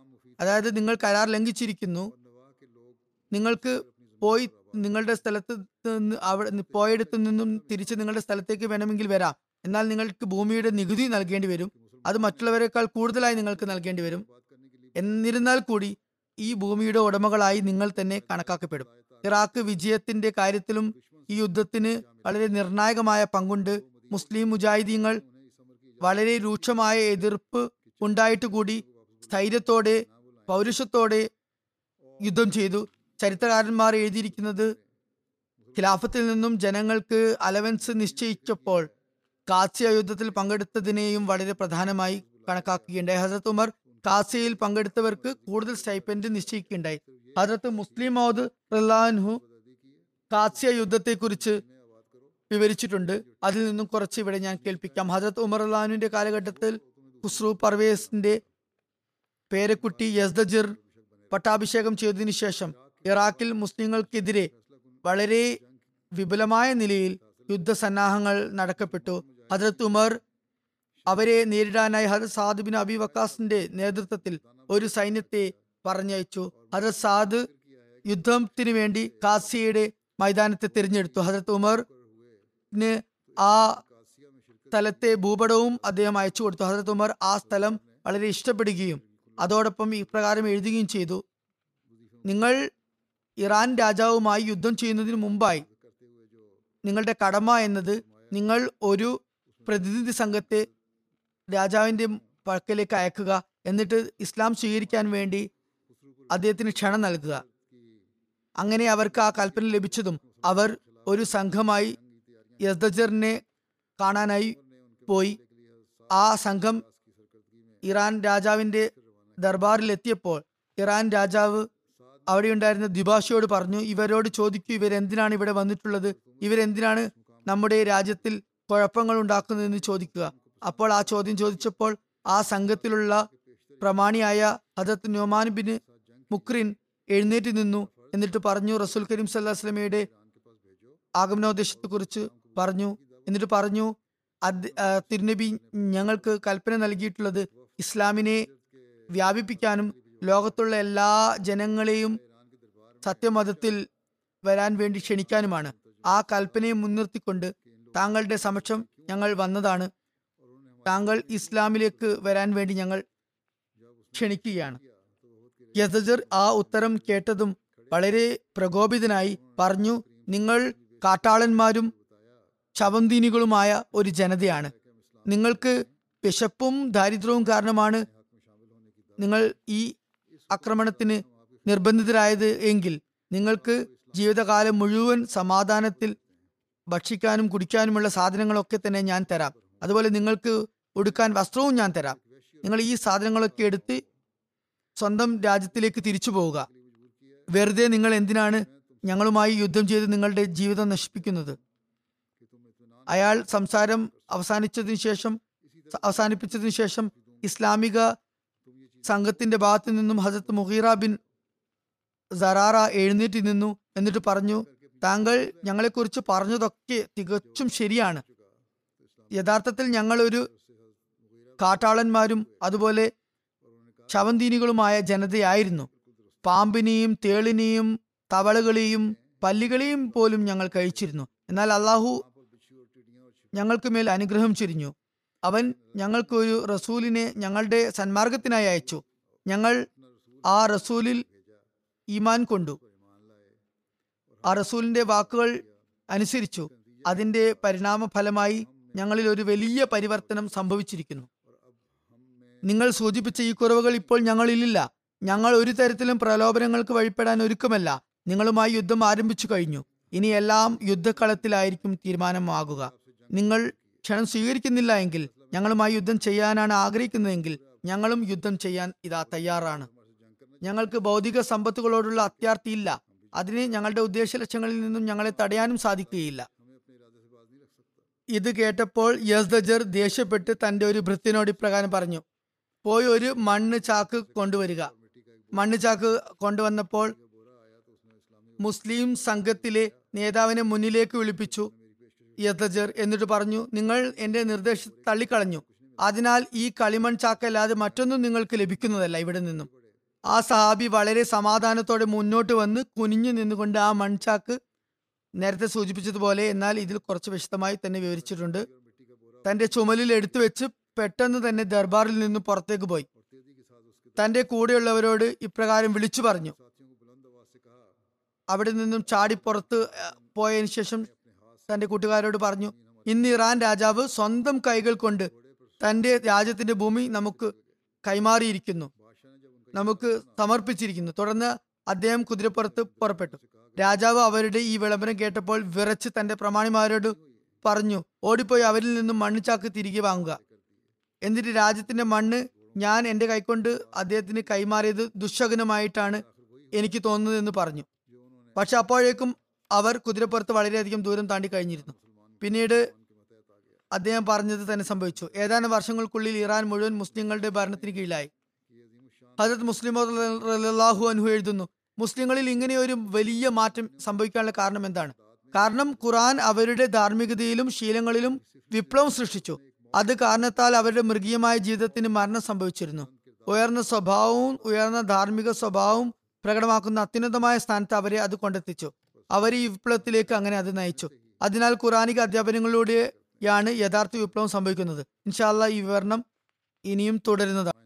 അതായത് നിങ്ങൾ കരാർ ലംഘിച്ചിരിക്കുന്നു. നിങ്ങൾക്ക് പോയി നിങ്ങളുടെ സ്ഥലത്ത് അവിടെ പോയിടത്തു നിന്നും തിരിച്ച് നിങ്ങളുടെ സ്ഥലത്തേക്ക് വേണമെങ്കിൽ വരാം. എന്നാൽ നിങ്ങൾക്ക് ഭൂമിയുടെ നികുതി നൽകേണ്ടി വരും. അത് മറ്റുള്ളവരെക്കാൾ കൂടുതലായി നിങ്ങൾക്ക് നൽകേണ്ടി വരും. എന്നിരുന്നാൽ കൂടി ഈ ഭൂമിയുടെ ഉടമകളായി നിങ്ങൾ തന്നെ കണക്കാക്കപ്പെടും. ഇറാഖ് വിജയത്തിന്റെ കാര്യത്തിലും ഈ യുദ്ധത്തിന് വളരെ നിർണായകമായ പങ്കുണ്ട്. മുസ്ലിം മുജാഹിദീങ്ങൾ വളരെ രൂക്ഷമായ എതിർപ്പ് ഉണ്ടായിട്ട് കൂടി സ്ഥൈര്യത്തോടെ പൗരുഷത്തോടെ യുദ്ധം ചെയ്തു. ചരിത്രകാരന്മാർ എഴുതിയിരിക്കുന്നത് ഖിലാഫത്തിൽ നിന്നും ജനങ്ങൾക്ക് അലവൻസ് നിശ്ചയിച്ചപ്പോൾ കാസിയ യുദ്ധത്തിൽ പങ്കെടുത്തതിനെയും വളരെ പ്രധാനമായി കണക്കാക്കുകയുണ്ടായി. ഹസരത് ഉമർ കാസിയയിൽ പങ്കെടുത്തവർക്ക് കൂടുതൽ സ്റ്റൈപ്പൻഡ് നിശ്ചയിക്കുകയുണ്ടായി. ഹജറത്ത് മുസ്ലിം മൗദ് റിലാൻഹു കാസിയ യുദ്ധത്തെക്കുറിച്ച് വിവരിച്ചിട്ടുണ്ട്. അതിൽ നിന്നും കുറച്ച് ഇവിടെ ഞാൻ കേൾപ്പിക്കാം. ഹജറത്ത് ഉമർ അള്ളഹാനുവിന്റെ കാലഘട്ടത്തിൽ ഖുസ്രു പർവേസിന്റെ പേരക്കുട്ടി യസ്ദജിർ പട്ടാഭിഷേകം ചെയ്തതിനു ശേഷം ഇറാഖിൽ മുസ്ലിങ്ങൾക്കെതിരെ വളരെ വിപുലമായ നിലയിൽ യുദ്ധസന്നാഹങ്ങൾ നടക്കപ്പെട്ടു. ഹജറത്ത് ഉമർ അവരെ നേരിടാനായി ഹജരത് സാദ് ബിൻ അബി വക്കാസിന്റെ നേതൃത്വത്തിൽ ഒരു സൈന്യത്തെ പറഞ്ഞയച്ചു. ഹജരത് സാദ് യുദ്ധത്തിന് വേണ്ടി കാസിയയുടെ മൈതാനത്തെ തിരഞ്ഞെടുത്തു. ഹജരത് ഉമറിന് ആ സ്ഥലത്തെ ഭൂപടവും അദ്ദേഹം അയച്ചു കൊടുത്തു. ഹജരത് ഉമർ ആ സ്ഥലം വളരെ ഇഷ്ടപ്പെടുകയും അതോടൊപ്പം ഇപ്രകാരം എഴുതുകയും ചെയ്തു. നിങ്ങൾ ഇറാൻ രാജാവുമായി യുദ്ധം ചെയ്യുന്നതിന് മുമ്പായി നിങ്ങളുടെ കടമ എന്നത് നിങ്ങൾ ഒരു പ്രതിനിധി സംഘത്തെ രാജാവിന്റെ പക്കലേക്ക് അയക്കുക. എന്നിട്ട് ഇസ്ലാം സ്വീകരിക്കാൻ വേണ്ടി അദ്ദേഹത്തിന് ക്ഷണം നൽകുക. അങ്ങനെ അവർക്ക് ആ കൽപ്പന ലഭിച്ചതും അവർ ഒരു സംഘമായി യസ്ദജറിനെ കാണാനായി പോയി. ആ സംഘം ഇറാൻ രാജാവിന്റെ ദർബാറിൽ എത്തിയപ്പോൾ ഇറാൻ രാജാവ് അവിടെ ഉണ്ടായിരുന്ന ദ്വിഭാഷയോട് പറഞ്ഞു ഇവരോട് ചോദിക്കൂ ഇവരെന്തിനാണ് ഇവിടെ വന്നിട്ടുള്ളത്? ഇവരെന്തിനാണ് നമ്മുടെ രാജ്യത്തിൽ കുഴപ്പങ്ങൾ ഉണ്ടാക്കുന്നതെന്ന് ചോദിക്കുക. അപ്പോൾ ആ ചോദ്യം ചോദിച്ചപ്പോൾ ആ സംഘത്തിലുള്ള പ്രമാണിയായ ഹജത് നുമാൻ ബിൻ മുക്രിൻ എഴുന്നേറ്റ് നിന്നു. എന്നിട്ട് പറഞ്ഞു റസൂൽ കരീം സല്ലാ വസ്ലമയുടെ ആഗമനോദ്ദേശത്തെ കുറിച്ച് പറഞ്ഞു. എന്നിട്ട് പറഞ്ഞു അത് തിരുനബി ഞങ്ങൾക്ക് കൽപ്പന നൽകിയിട്ടുള്ളത് ഇസ്ലാമിനെ വ്യാപിപ്പിക്കാനും ലോകത്തുള്ള എല്ലാ ജനങ്ങളെയും സത്യമതത്തിൽ വരാൻ വേണ്ടി ക്ഷണിക്കാനുമാണ്. ആ കൽപ്പനയെ മുൻനിർത്തിക്കൊണ്ട് താങ്കളുടെ സമക്ഷം ഞങ്ങൾ വന്നതാണ്. താങ്കൾ ഇസ്ലാമിലേക്ക് വരാൻ വേണ്ടി ഞങ്ങൾ ക്ഷണിക്കുകയാണ്. യസജർ ആ ഉത്തരം കേട്ടതും വളരെ പ്രകോപിതനായി പറഞ്ഞു നിങ്ങൾ കാട്ടാളന്മാരും ശവന്തീനികളുമായ ഒരു ജനതയാണ്. നിങ്ങൾക്ക് വിശപ്പും ദാരിദ്ര്യവും കാരണമാണ് നിങ്ങൾ ഈ ആക്രമണത്തിന് നിർബന്ധിതരായത് എങ്കിൽ നിങ്ങൾക്ക് ജീവിതകാലം മുഴുവൻ സമാധാനത്തിൽ ഭക്ഷിക്കാനും കുടിക്കാനുമുള്ള സാധനങ്ങളൊക്കെ തന്നെ ഞാൻ തരാം. അതുപോലെ നിങ്ങൾക്ക് ഉടുക്കാൻ വസ്ത്രവും ഞാൻ തരാം. നിങ്ങൾ ഈ സാധനങ്ങളൊക്കെ എടുത്ത് സ്വന്തം രാജ്യത്തിലേക്ക് തിരിച്ചു പോവുക. വെറുതെ നിങ്ങൾ എന്തിനാണ് ഞങ്ങളുമായി യുദ്ധം ചെയ്ത് നിങ്ങളുടെ ജീവിതം നശിപ്പിക്കുന്നത്? അയാൾ സംസാരം അവസാനിച്ചതിന് ശേഷം അവസാനിപ്പിച്ചതിന് ശേഷം ഇസ്ലാമിക സംഘത്തിന്റെ ഭാഗത്തു നിന്നും ഹസത്ത് മുഹീറ ബിൻ സറാറ എഴുന്നേറ്റ് നിന്നു എന്നിട്ട് പറഞ്ഞു താങ്കൾ ഞങ്ങളെക്കുറിച്ച് പറഞ്ഞതൊക്കെ തികച്ചും ശരിയാണ്. യഥാർത്ഥത്തിൽ ഞങ്ങൾ ഒരു കാട്ടാളന്മാരും അതുപോലെ ശവന്തീനികളുമായ ജനതയായിരുന്നു. പാമ്പിനെയും തേളിനെയും തവളകളെയും പല്ലികളെയും പോലും ഞങ്ങൾ കഴിച്ചിരുന്നു. എന്നാൽ അള്ളാഹു ഞങ്ങൾക്ക് മേൽ അനുഗ്രഹം ചൊരിഞ്ഞു. അവൻ ഞങ്ങൾക്കൊരു റസൂലിനെ ഞങ്ങളുടെ സന്മാർഗത്തിനായി അയച്ചു. ഞങ്ങൾ ആ റസൂലിൽ ഈമാൻ കൊണ്ടു. ആ റസൂലിന്റെ വാക്കുകൾ അനുസരിച്ചു. അതിന്റെ പരിണാമ ഫലമായി ഞങ്ങളിൽ ഒരു വലിയ പരിവർത്തനം സംഭവിച്ചിരിക്കുന്നു. നിങ്ങൾ സൂചിപ്പിച്ച ഈ കുറവുകൾ ഇപ്പോൾ ഞങ്ങളിലില്ല. ഞങ്ങൾ ഒരു തരത്തിലും പ്രലോഭനങ്ങൾക്ക് വഴിപ്പെടാൻ ഒരുക്കമല്ല. നിങ്ങളുമായി യുദ്ധം ആരംഭിച്ചു കഴിഞ്ഞു. ഇനി എല്ലാം യുദ്ധക്കളത്തിലായിരിക്കും തീരുമാനമാകുക. നിങ്ങൾ ക്ഷണം സ്വീകരിക്കുന്നില്ല എങ്കിൽ ഞങ്ങളുമായി യുദ്ധം ചെയ്യാനാണ് ആഗ്രഹിക്കുന്നതെങ്കിൽ ഞങ്ങളും യുദ്ധം ചെയ്യാൻ ഇതാ തയ്യാറാണ്. ഞങ്ങൾക്ക് ഭൗതിക സമ്പത്തുകളോടുള്ള അത്യാർത്ഥിയില്ല. അതിന് ഞങ്ങളുടെ ഉദ്ദേശ ലക്ഷ്യങ്ങളിൽ നിന്നും ഞങ്ങളെ തടയാനും സാധിക്കുകയില്ല. ഇത് കേട്ടപ്പോൾ യസ്ദജർ ദേഷ്യപ്പെട്ട് തന്റെ ഒരു ഭൃത്തിനോട് ഇപ്രകാരം പറഞ്ഞു പോയി ഒരു മണ്ണ് ചാക്ക് കൊണ്ടുവരിക. മണ്ണ് ചാക്ക് കൊണ്ടുവന്നപ്പോൾ മുസ്ലിം സംഘത്തിലെ നേതാവിനെ മുന്നിലേക്ക് വിളിപ്പിച്ചു. യഥജർ എന്നിട്ട് പറഞ്ഞു നിങ്ങൾ എന്റെ നിർദ്ദേശം തള്ളിക്കളഞ്ഞു. അതിനാൽ ഈ കളിമൺ ചാക്കല്ലാതെ മറ്റൊന്നും നിങ്ങൾക്ക് ലഭിക്കുന്നതല്ല ഇവിടെ നിന്നും. ആ സഹാബി വളരെ സമാധാനത്തോടെ മുന്നോട്ട് വന്ന് കുനിഞ്ഞു നിന്നുകൊണ്ട് ആ മൺചാക്ക് നേരത്തെ സൂചിപ്പിച്ചതുപോലെ എന്നാൽ ഇതിൽ കുറച്ച് വിശദമായി തന്നെ വിവരിച്ചിട്ടുണ്ട്. തന്റെ ചുമലിൽ എടുത്തു വെച്ച് പെട്ടെന്ന് തന്നെ ദർബാറിൽ നിന്ന് പുറത്തേക്ക് പോയി. തന്റെ കൂടെയുള്ളവരോട് ഇപ്രകാരം വിളിച്ചു പറഞ്ഞു. അവിടെ നിന്നും ചാടി പുറത്ത് പോയതിനു ശേഷം തന്റെ കൂട്ടുകാരോട് പറഞ്ഞു ഇന്ന് ഇറാൻ രാജാവ് സ്വന്തം കൈകൾ കൊണ്ട് തന്റെ രാജ്യത്തിന്റെ ഭൂമി നമുക്ക് കൈമാറിയിരിക്കുന്നു. നമുക്ക് സമർപ്പിച്ചിരിക്കുന്നു. തുടർന്ന് അദ്ദേഹം കുതിരപ്പുറത്ത് പുറപ്പെട്ടു. രാജാവ് അവരുടെ ഈ വിളംബരം കേട്ടപ്പോൾ വിറച്ച് തന്റെ പ്രമാണിമാരോട് പറഞ്ഞു ഓടിപ്പോയി അവരിൽ നിന്നും മണ്ണിച്ചാക്ക് തിരികെ വാങ്ങുക. എന്നിട്ട് രാജ്യത്തിന്റെ മണ്ണ് ഞാൻ എന്റെ കൈക്കൊണ്ട് അദ്ദേഹത്തിന് കൈമാറിയത് ദുശകനമായിട്ടാണ് എനിക്ക് തോന്നുന്നത് എന്ന് പറഞ്ഞു. പക്ഷെ അപ്പോഴേക്കും അവർ കുതിരപ്പുറത്ത് വളരെയധികം ദൂരം താണ്ടി കഴിഞ്ഞിരുന്നു. പിന്നീട് അദ്ദേഹം പറഞ്ഞത് തന്നെ സംഭവിച്ചു. ഏതാനും വർഷങ്ങൾക്കുള്ളിൽ ഇറാൻ മുഴുവൻ മുസ്ലിങ്ങളുടെ ഭരണത്തിന് കീഴിലായി. ഹജത് മുസ്ലിം റലാഹു എഴുതുന്നു മുസ്ലിങ്ങളിൽ ഇങ്ങനെ ഒരു വലിയ മാറ്റം സംഭവിക്കാനുള്ള കാരണം എന്താണ്? കാരണം ഖുറാൻ അവരുടെ ധാർമ്മികതയിലും ശീലങ്ങളിലും വിപ്ലവം സൃഷ്ടിച്ചു. അത് കാരണത്താൽ അവരുടെ മൃഗീയമായ ജീവിതത്തിന് മരണം സംഭവിച്ചിരുന്നു. ഉയർന്ന സ്വഭാവവും ഉയർന്ന ധാർമ്മിക സ്വഭാവവും പ്രകടമാക്കുന്ന അത്യുന്നതമായ സ്ഥാനത്ത് അവരെ അത് കൊണ്ടെത്തിച്ചു. അവർ ഈ വിപ്ലവത്തിലേക്ക് അങ്ങനെ അത് നയിച്ചു. അതിനാൽ ഖുറാനിക അധ്യാപനങ്ങളിലൂടെയാണ് യഥാർത്ഥ വിപ്ലവം സംഭവിക്കുന്നത്. ഇൻഷാല്ല ഈ വിവരണം ഇനിയും തുടരുന്നതാണ്.